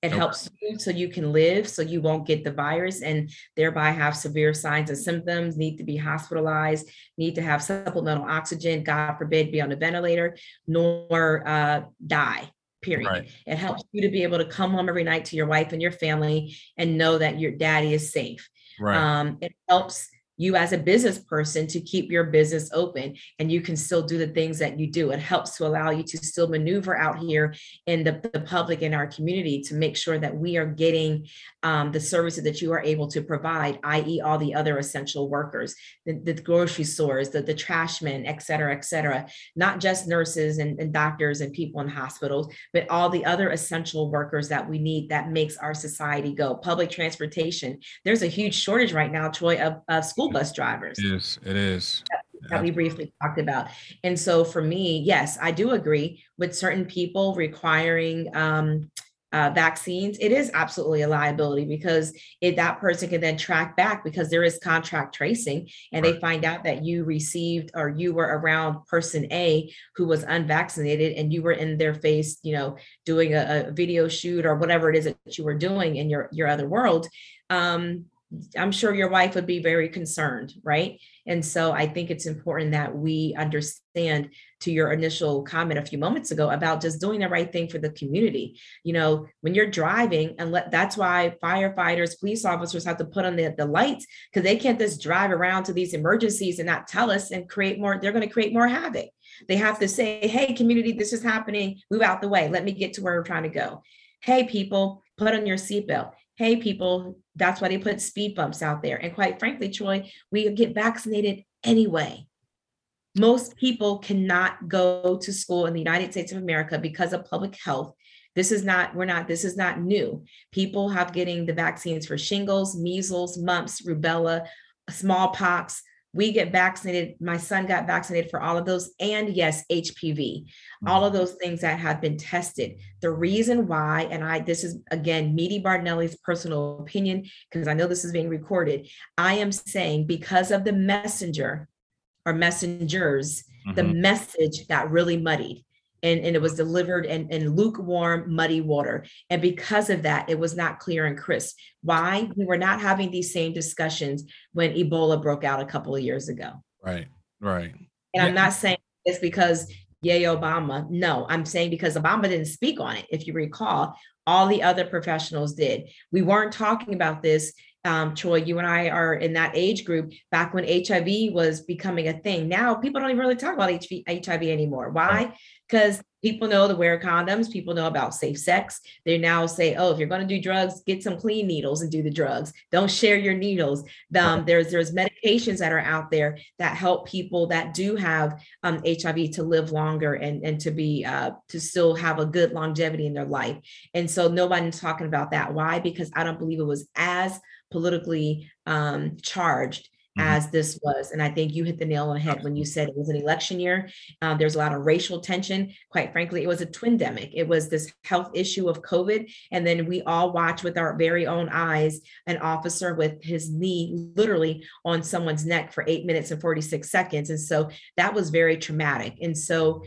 It okay. helps you so you can live, so you won't get the virus and thereby have severe signs and symptoms, need to be hospitalized, need to have supplemental oxygen, God forbid, be on a ventilator, nor uh, die period. Right. It helps you to be able to come home every night to your wife and your family and know that your daddy is safe. Right. Um, it helps you as a business person to keep your business open and you can still do the things that you do. It helps to allow you to still maneuver out here in the, the public in our community to make sure that we are getting um, the services that you are able to provide, i.e., all the other essential workers, the, the grocery stores, the, the et cetera, et cetera, not just nurses and, and doctors and people in hospitals, but all the other essential workers that we need that makes our society go. Public transportation. There's a huge shortage right now, Troy, of, of school school bus drivers. It is. It is. That, that we briefly talked about. And so for me, yes, I do agree with certain people requiring um, uh, vaccines, it is absolutely a liability because it, that person can then track back because there is contract tracing and right. they find out that you received or you were around person A who was unvaccinated and you were in their face, you know, doing a, a video shoot or whatever it is that you were doing in your, your other world. Um, I'm sure your wife would be very concerned, right? And so I think it's important that we understand to your initial comment a few moments ago about just doing the right thing for the community. You know, when you're driving, and let, that's why firefighters, police officers have to put on the, the lights because they can't just drive around to these emergencies and not tell us and create more, they're going to create more havoc. They have to say, hey, community, this is happening. Move out the way. Let me get to where we're trying to go. Hey, people, put on your seatbelt hey, people, that's why they put speed bumps out there. And quite frankly, Troy, we get vaccinated anyway. Most people cannot go to school in the United States of America because of public health. This is not, we're not, this is not new. People have getting the vaccines for shingles, measles, mumps, rubella, smallpox, we get vaccinated. My son got vaccinated for all of those. And yes, HPV, mm-hmm. all of mm-hmm. those things that have been tested. The reason why, and I, this is again, Meedie Bardonille's personal opinion, because I know this is being recorded. I am saying because of the messenger or messengers, mm-hmm. the message got really muddied and, and it was delivered in, in lukewarm, muddy water. And because of that, it was not clear and crisp. Why? We were not having these same discussions when Ebola broke out a couple of years ago. Right, right. And yeah. I'm not saying it's because yay Obama. No, I'm saying because Obama didn't speak on it. If you recall, all the other professionals did. We weren't talking about this um, Troy, you and I are in that age group back when HIV was becoming a thing. Now people don't even really talk about HIV anymore. Why? Because people know to wear condoms, people know about safe sex. They now say, oh, if you're going to do drugs, get some clean needles and do the drugs. Don't share your needles. Um, there's there's medications that are out there that help people that do have um, HIV to live longer and and to be uh, to still have a good longevity in their life. And so nobody's talking about that. Why? Because I don't believe it was as politically um, charged mm-hmm. as this was. And I think you hit the nail on the head when you said it was an election year. Um, there's a lot of racial tension. Quite frankly, it was a twindemic. It was this health issue of COVID. And then we all watch with our very own eyes an officer with his knee literally on someone's neck for eight minutes and 46 seconds. And so that was very traumatic. And so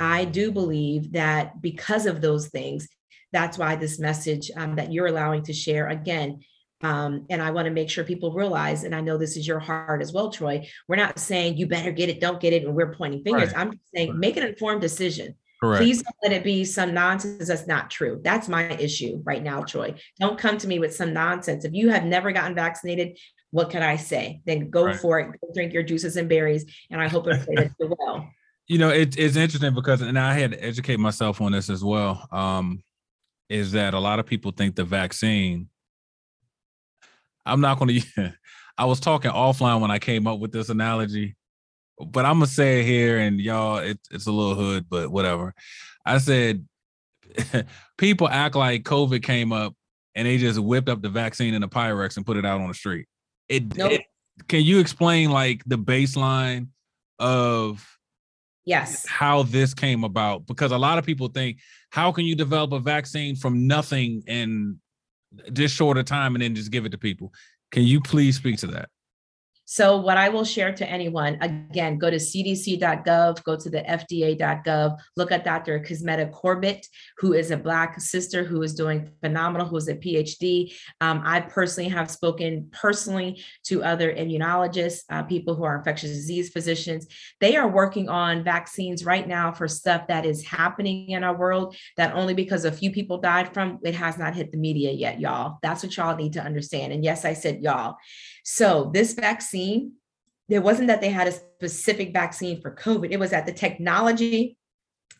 I do believe that because of those things, that's why this message um, that you're allowing to share again um, and I want to make sure people realize, and I know this is your heart as well, Troy. We're not saying you better get it, don't get it, and we're pointing fingers. Right. I'm saying right. make an informed decision. Correct. Please don't let it be some nonsense that's not true. That's my issue right now, Troy. Don't come to me with some nonsense. If you have never gotten vaccinated, what can I say? Then go right. for it. Go drink your juices and berries, and I hope it plays well. <laughs> You know, it, it's interesting because, and I had to educate myself on this as well. Um, is that a lot of people think the vaccine I'm not going <laughs> to. I was talking offline when I came up with this analogy, but I'm gonna say it here, and y'all, it, it's a little hood, but whatever. I said <laughs> people act like COVID came up and they just whipped up the vaccine in the Pyrex and put it out on the street. It, nope. it can you explain like the baseline of yes how this came about because a lot of people think how can you develop a vaccine from nothing and just short of time and then just give it to people. Can you please speak to that? So, what I will share to anyone again, go to cdc.gov, go to the fda.gov, look at Dr. Kizzmekia Corbett, who is a Black sister who is doing phenomenal, who is a PhD. Um, I personally have spoken personally to other immunologists, uh, people who are infectious disease physicians. They are working on vaccines right now for stuff that is happening in our world that only because a few people died from, it has not hit the media yet, y'all. That's what y'all need to understand. And yes, I said y'all. So this vaccine, it wasn't that they had a specific vaccine for COVID, it was that the technology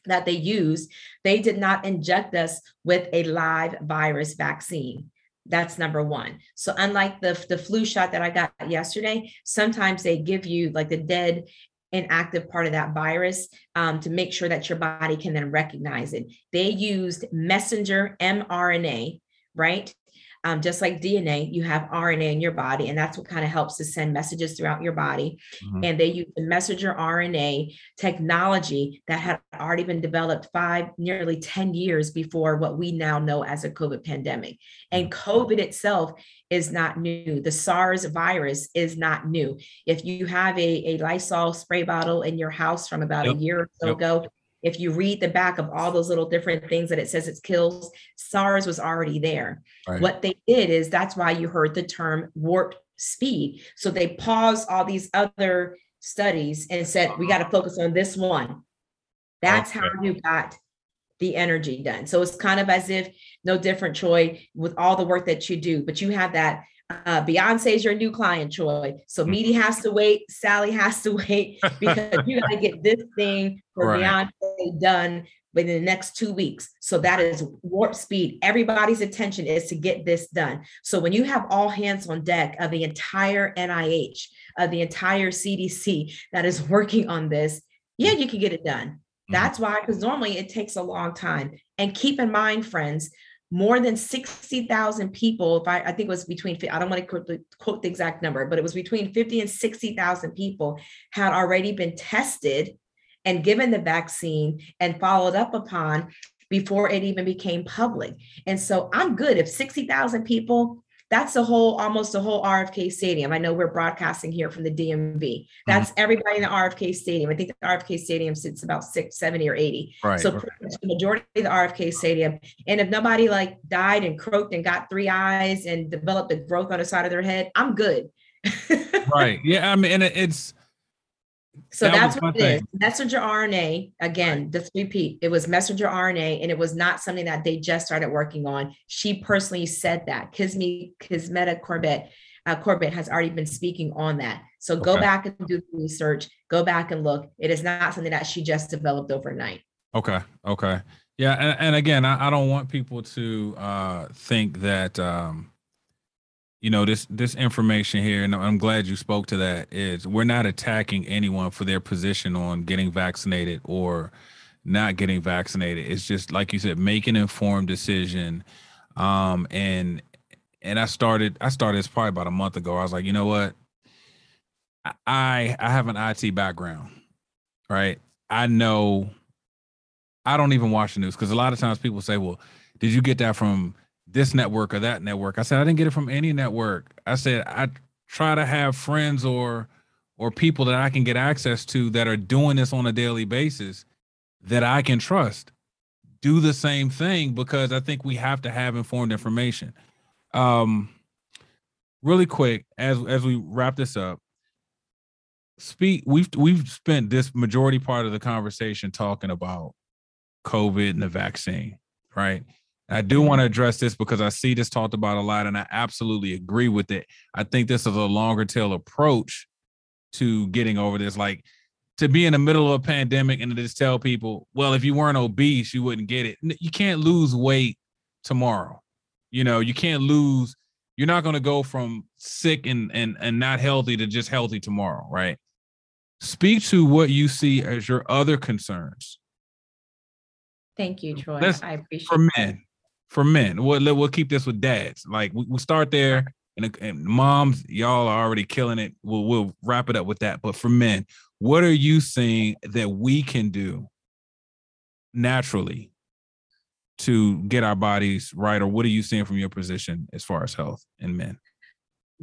that they used, they did not inject us with a live virus vaccine. That's number one. So unlike the, the flu shot that I got yesterday, sometimes they give you like the dead inactive part of that virus um, to make sure that your body can then recognize it. They used messenger mRNA, right? Um, just like DNA, you have RNA in your body, and that's what kind of helps to send messages throughout your body. Mm-hmm. And they use the messenger RNA technology that had already been developed five, nearly 10 years before what we now know as a COVID pandemic. And mm-hmm. COVID itself is not new. The SARS virus is not new. If you have a, a Lysol spray bottle in your house from about yep. a year or so yep. ago, if you read the back of all those little different things that it says it kills, SARS was already there. Right. What they did is that's why you heard the term warp speed. So they paused all these other studies and said, we got to focus on this one. That's okay. how you got the energy done. So it's kind of as if no different, Troy, with all the work that you do, but you have that uh, Beyonce is your new client, Troy. So mm-hmm. Meedie has to wait. Sally has to <laughs> wait because you got to get this thing for right. Beyonce done within the next two weeks. So that is warp speed. Everybody's attention is to get this done. So when you have all hands on deck of the entire NIH, of the entire CDC that is <laughs> working on this, yeah, you can get it done. Mm-hmm. That's why, because normally it takes a long time. And keep in mind, friends, more than 60,000 people, if I, I think it was between, I don't want to quote the, quote the exact number, but it was between 50 and 60,000 people had already been tested and given the vaccine and followed up upon before it even became public. And so I'm good if 60,000 people that's the whole almost the whole RFK Stadium. I know we're broadcasting here from the DMV. That's mm-hmm. everybody in the RFK Stadium. I think the RFK Stadium sits about six, 70 or 80. Right, so right. the majority of the RFK Stadium. And if nobody like died and croaked and got three eyes and developed a growth on the side of their head, I'm good. <laughs> right. Yeah. I mean, it's so that that's what it thing. is. Messenger RNA, again, right. just repeat, it was messenger RNA, and it was not something that they just started working on. She personally said that. Kisme, Kizzmekia Corbett, uh, Corbett has already been speaking on that. So okay. go back and do the research, go back and look. It is not something that she just developed overnight. Okay. Okay. Yeah. And, and again, I, I, don't want people to uh, think that um, you know this this information here and i'm glad you spoke to that is we're not attacking anyone for their position on getting vaccinated or not getting vaccinated it's just like you said make an informed decision um and and I started I started this probably about a month ago. I was like, you know what? I I have an IT background, right? I know I don't even watch the news because a lot of times people say, well, did you get that from this network or that network? I said, I didn't get it from any network. I said, I try to have friends or or people that I can get access to that are doing this on a daily basis that I can trust. Do the same thing because I think we have to have informed information. Um really quick as as we wrap this up speak we've we've spent this majority part of the conversation talking about covid and the vaccine right I do want to address this because I see this talked about a lot and I absolutely agree with it. I think this is a longer tail approach to getting over this. Like to be in the middle of a pandemic and to just tell people, well, if you weren't obese, you wouldn't get it. You can't lose weight tomorrow. You know, you can't lose, you're not going to go from sick and, and and not healthy to just healthy tomorrow, right? Speak to what you see as your other concerns. Thank you, Troy. Let's, I appreciate for men for men. We'll, we'll keep this with dads. Like we, will start there, and, and moms, y'all are already killing it. We'll we'll wrap it up with that. But for men, what are you seeing that we can do naturally to get our bodies right, or what are you seeing from your position as far as health in men?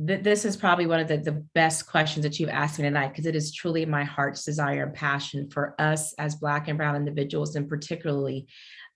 this is probably one of the, the best questions that you've asked me tonight because it is truly my heart's desire and passion for us as black and brown individuals and particularly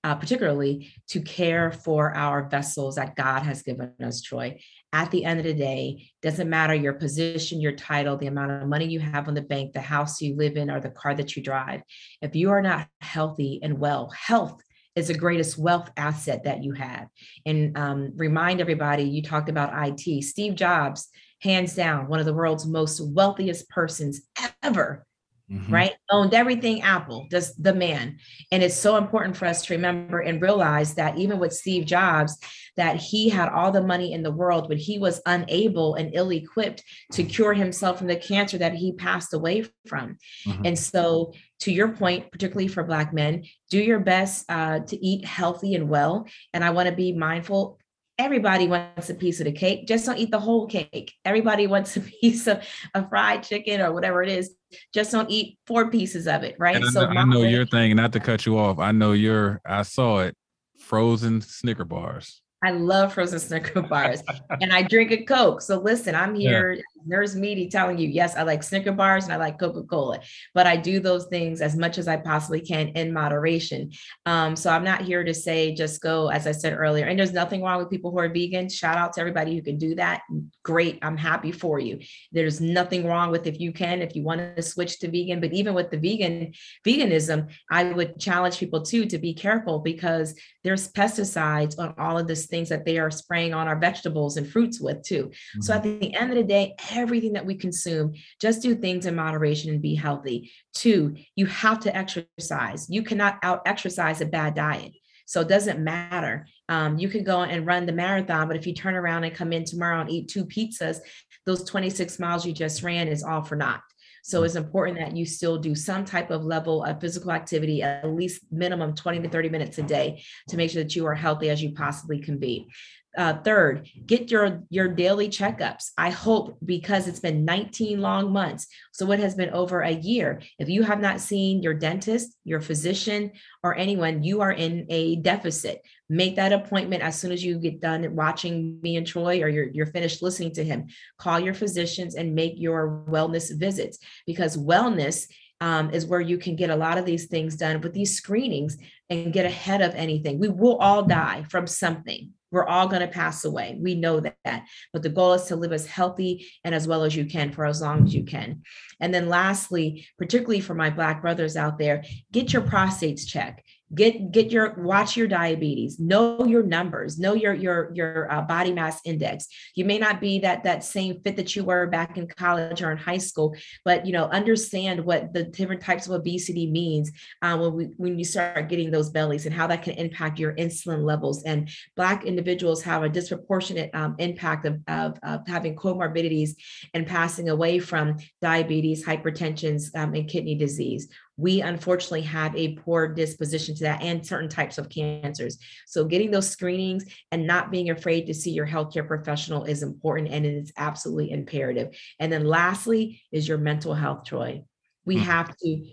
uh, particularly to care for our vessels that God has given us, Troy. At the end of the day, doesn't matter your position, your title, the amount of money you have on the bank, the house you live in, or the car that you drive. If you are not healthy and well, health is the greatest wealth asset that you have. And um, remind everybody, you talked about IT. Steve Jobs, hands down, one of the world's most wealthiest persons ever Mm-hmm. right? Owned everything Apple, just the man. And it's so important for us to remember and realize that even with Steve Jobs, that he had all the money in the world, but he was unable and ill equipped to cure himself from the cancer that he passed away from. Mm-hmm. And so, to your point, particularly for Black men, do your best uh, to eat healthy and well. And I want to be mindful everybody wants a piece of the cake. Just don't eat the whole cake. Everybody wants a <laughs> piece of a fried chicken or whatever it is. Just don't eat four pieces of it, right? And so I know, I know your thing, not to cut you off. I know your I saw it, frozen Snicker bars. I love frozen Snicker <laughs> bars and I drink a Coke. So listen, I'm here, yeah. Nurse Meedie, telling you, yes, I like Snicker bars and I like Coca Cola, but I do those things as much as I possibly can in moderation. Um, so I'm not here to say just go, as I said earlier, and there's nothing wrong with people who are vegan. Shout out to everybody who can do that. Great. I'm happy for you. There's nothing wrong with if you can, if you want to switch to vegan, but even with the vegan veganism, I would challenge people too to be careful because there's pesticides on all of this things that they are spraying on our vegetables and fruits with too. Mm-hmm. So at the end of the day, everything that we consume, just do things in moderation and be healthy. Two, you have to exercise. You cannot out exercise a bad diet. So it doesn't matter. Um, you could go and run the marathon, but if you turn around and come in tomorrow and eat two pizzas, those 26 miles you just ran is all for naught. So it's important that you still do some type of level of physical activity, at least minimum 20 to 30 minutes a day to make sure that you are healthy as you possibly can be. Uh, third, get your your daily checkups. I hope because it's been 19 long months, so it has been over a year. If you have not seen your dentist, your physician, or anyone, you are in a deficit. Make that appointment as soon as you get done watching me and Troy, or you're you're finished listening to him. Call your physicians and make your wellness visits because wellness um, is where you can get a lot of these things done with these screenings and get ahead of anything. We will all die from something we're all going to pass away. We know that. But the goal is to live as healthy and as well as you can for as long as you can. And then lastly, particularly for my Black brothers out there, get your prostates checked get get your watch your diabetes. Know your numbers. Know your your your uh, body mass index. You may not be that that same fit that you were back in college or in high school but you know understand what the different types of obesity means uh, when we when you start getting those bellies and how that can impact your insulin levels. And black individuals have a disproportionate um, impact of, of, of, having comorbidities and passing away from diabetes hypertension um, and kidney disease we unfortunately have a poor disposition to that and certain types of cancers. So, getting those screenings and not being afraid to see your healthcare professional is important and it is absolutely imperative. And then, lastly, is your mental health, Troy. We mm-hmm. have to,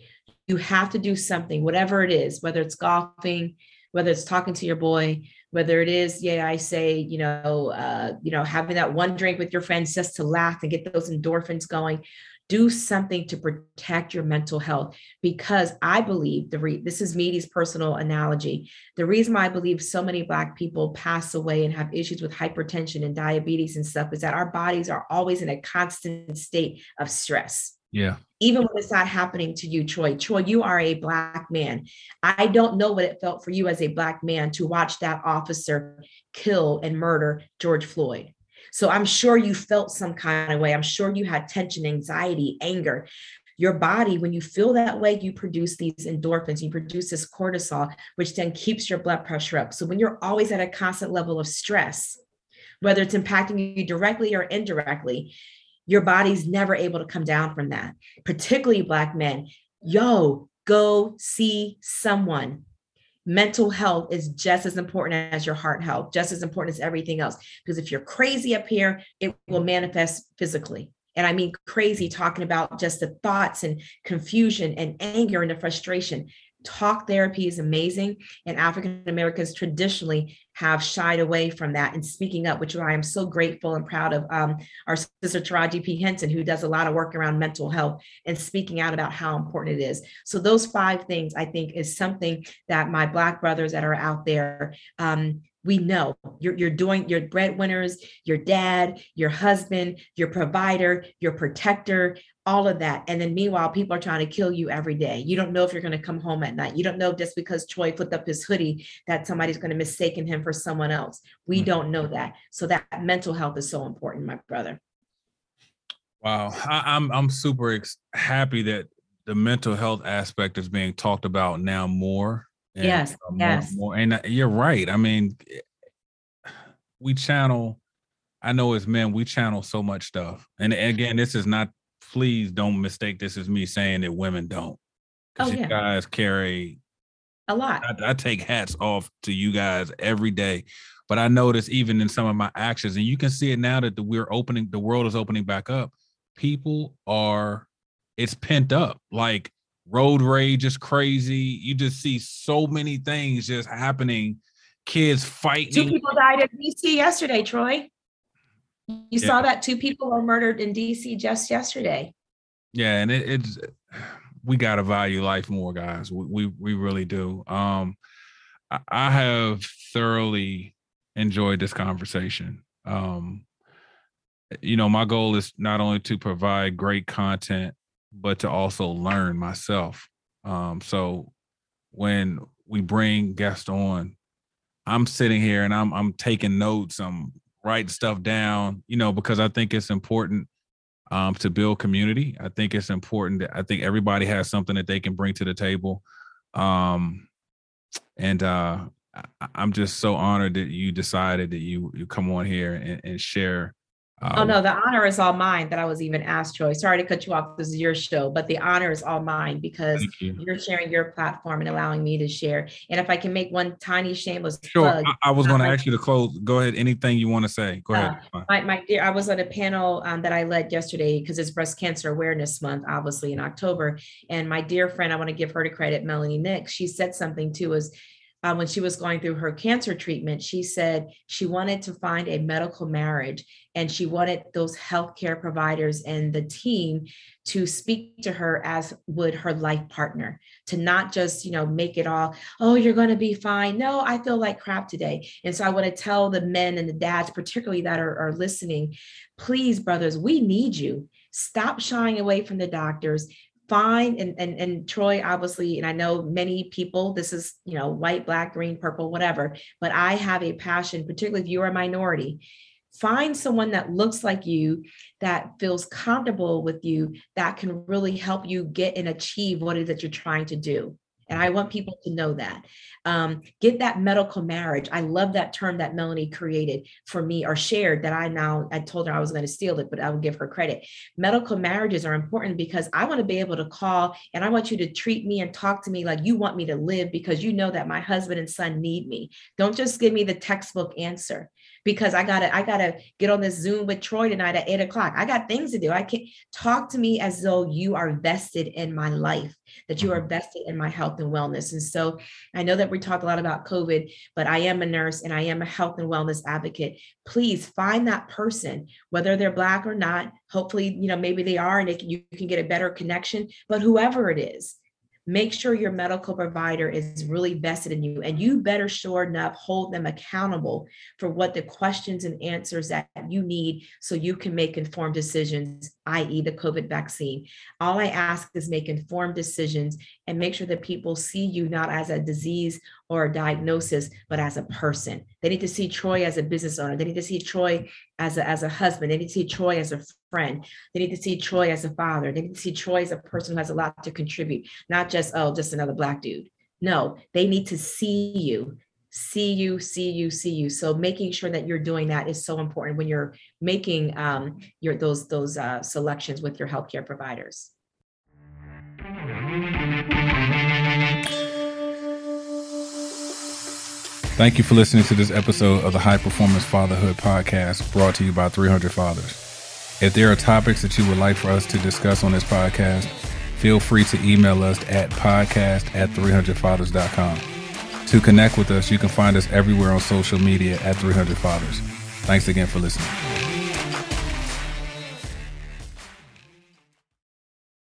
you have to do something, whatever it is, whether it's golfing, whether it's talking to your boy, whether it is, yeah, I say, you know, uh, you know, having that one drink with your friends just to laugh and get those endorphins going, do something to protect your mental health because i believe the re- this is Meedie's personal analogy. The reason why i believe so many black people pass away and have issues with hypertension and diabetes and stuff is that our bodies are always in a constant state of stress. Yeah. Even when it's not happening to you troy troy you are a black man. I don't know what it felt for you as a black man to watch that officer kill and murder george floyd so I'm sure you felt some kind of way. I'm sure you had tension, anxiety, anger. Your body, when you feel that way, you produce these endorphins, you produce this cortisol, which then keeps your blood pressure up. So when you're always at a constant level of stress, whether it's impacting you directly or indirectly, your body's never able to come down from that, particularly Black men. Yo, go see someone mental health is just as important as your heart health, just as important as everything else. Because if you're crazy up here, it will manifest physically. And I mean crazy, talking about just the thoughts and confusion and anger and the frustration talk therapy is amazing and african americans traditionally have shied away from that and speaking up which i am so grateful and proud of um, our sister taraji p. Henson who does a lot of work around mental health and speaking out about how important it is. So those five things i think is something that my black brothers that are out there um, we know. You're, you're doing your breadwinners your dad your husband your provider your protector all of that and then meanwhile people are trying to kill you every day you don't know if you're going to come home at night you don't know just because troy flipped up his hoodie that somebody's going to mistaken him for someone else we mm-hmm. don't know that so that mental health is so important my brother wow I, am I'm, I'm super ex- happy that the mental health aspect is being talked about now more and, yes. Uh, more, yes. More, and uh, you're right. I mean, we channel. I know as men, we channel so much stuff. And again, this is not. Please don't mistake this as me saying that women don't. Because oh, yeah. you guys carry a lot. I, I take hats off to you guys every day. But I notice even in some of my actions, and you can see it now that the, we're opening, the world is opening back up. People are, it's pent up. Like road rage is crazy. You just see so many things just happening. Kids fighting. Two people died in DC yesterday, Troy. You yeah. saw that two people were murdered in DC just yesterday. Yeah, and it, it's we gotta value life more, guys. We we, we really do. Um, I, I have thoroughly enjoyed this conversation. Um, you know, my goal is not only to provide great content but to also learn myself. Um, so when we bring guests on, I'm sitting here and I'm I'm taking notes, I'm writing stuff down, you know, because I think it's important um, to build community. I think it's important that I think everybody has something that they can bring to the table. Um, and uh, I, am just so honored that you decided that you you come on here and, and share um, oh no, um, the honor is all mine that I was even asked, Troy. Sorry to cut you off. This is your show, but the honor is all mine because you. are sharing your platform and allowing me to share. And if I can make one tiny shameless sure, plug, I, I was going to ask you to close. Go ahead. Anything you want to say? Go uh, ahead. My, my dear, I was on a panel um, that I led yesterday because it's Breast Cancer Awareness Month, obviously in October. And my dear friend, I want to give her the credit, Melanie Nick. She said something too. Is uh, when she was going through her cancer treatment, she said she wanted to find a medical marriage and she wanted those healthcare providers and the team to speak to her as would her life partner, to not just, you know, make it all, oh, you're going to be fine. No, I feel like crap today. And so I want to tell the men and the dads, particularly that are, are listening, please, brothers, we need you. Stop shying away from the doctors fine. And, and and troy obviously and i know many people this is you know white black green purple whatever but i have a passion particularly if you're a minority. Find someone that looks like you that feels comfortable with you that can really help you get and achieve what it is that you're trying to do And I want people to know that. Um, get that medical marriage. I love that term that Melanie created for me or shared that I now, I told her I was going to steal it, but I will give her credit. Medical marriages are important because I want to be able to call and I want you to treat me and talk to me like you want me to live because you know that my husband and son need me. Don't just give me the textbook answer because I gotta I gotta get on this Zoom with Troy tonight at eight o'clock. I got things to do. I can't talk to me as though you are vested in my life, that you are mm-hmm. vested in my health and wellness. And so I know that we talk a lot about COVID, but I am a nurse and I am a health and wellness advocate. Please find that person, whether they're black or not. Hopefully, you know, maybe they are, and can, you can get a better connection. But whoever it is, make sure your medical provider is really vested in you and you better sure enough hold them accountable for what the questions and answers that you need so you can make informed decisions i.e the covid vaccine. All i ask is make informed decisions and make sure that people see you not as a disease or a diagnosis, but as a person. They need to see Troy as a business owner. They need to see Troy as a, as a husband. They need to see Troy as a friend. They need to see Troy as a father. They need to see Troy as a person who has a lot to contribute, not just, oh, just another black dude. No, they need to see you, see you, see you, see you. So making sure that you're doing that is so important when you're making um, your those those uh, selections with your healthcare providers. Thank you for listening to this episode of the High Performance Fatherhood Podcast brought to you by 300 Fathers. If there are topics that you would like for us to discuss on this podcast, feel free to email us at podcast at 300fathers.com. To connect with us, you can find us everywhere on social media at 300 Fathers. Thanks again for listening.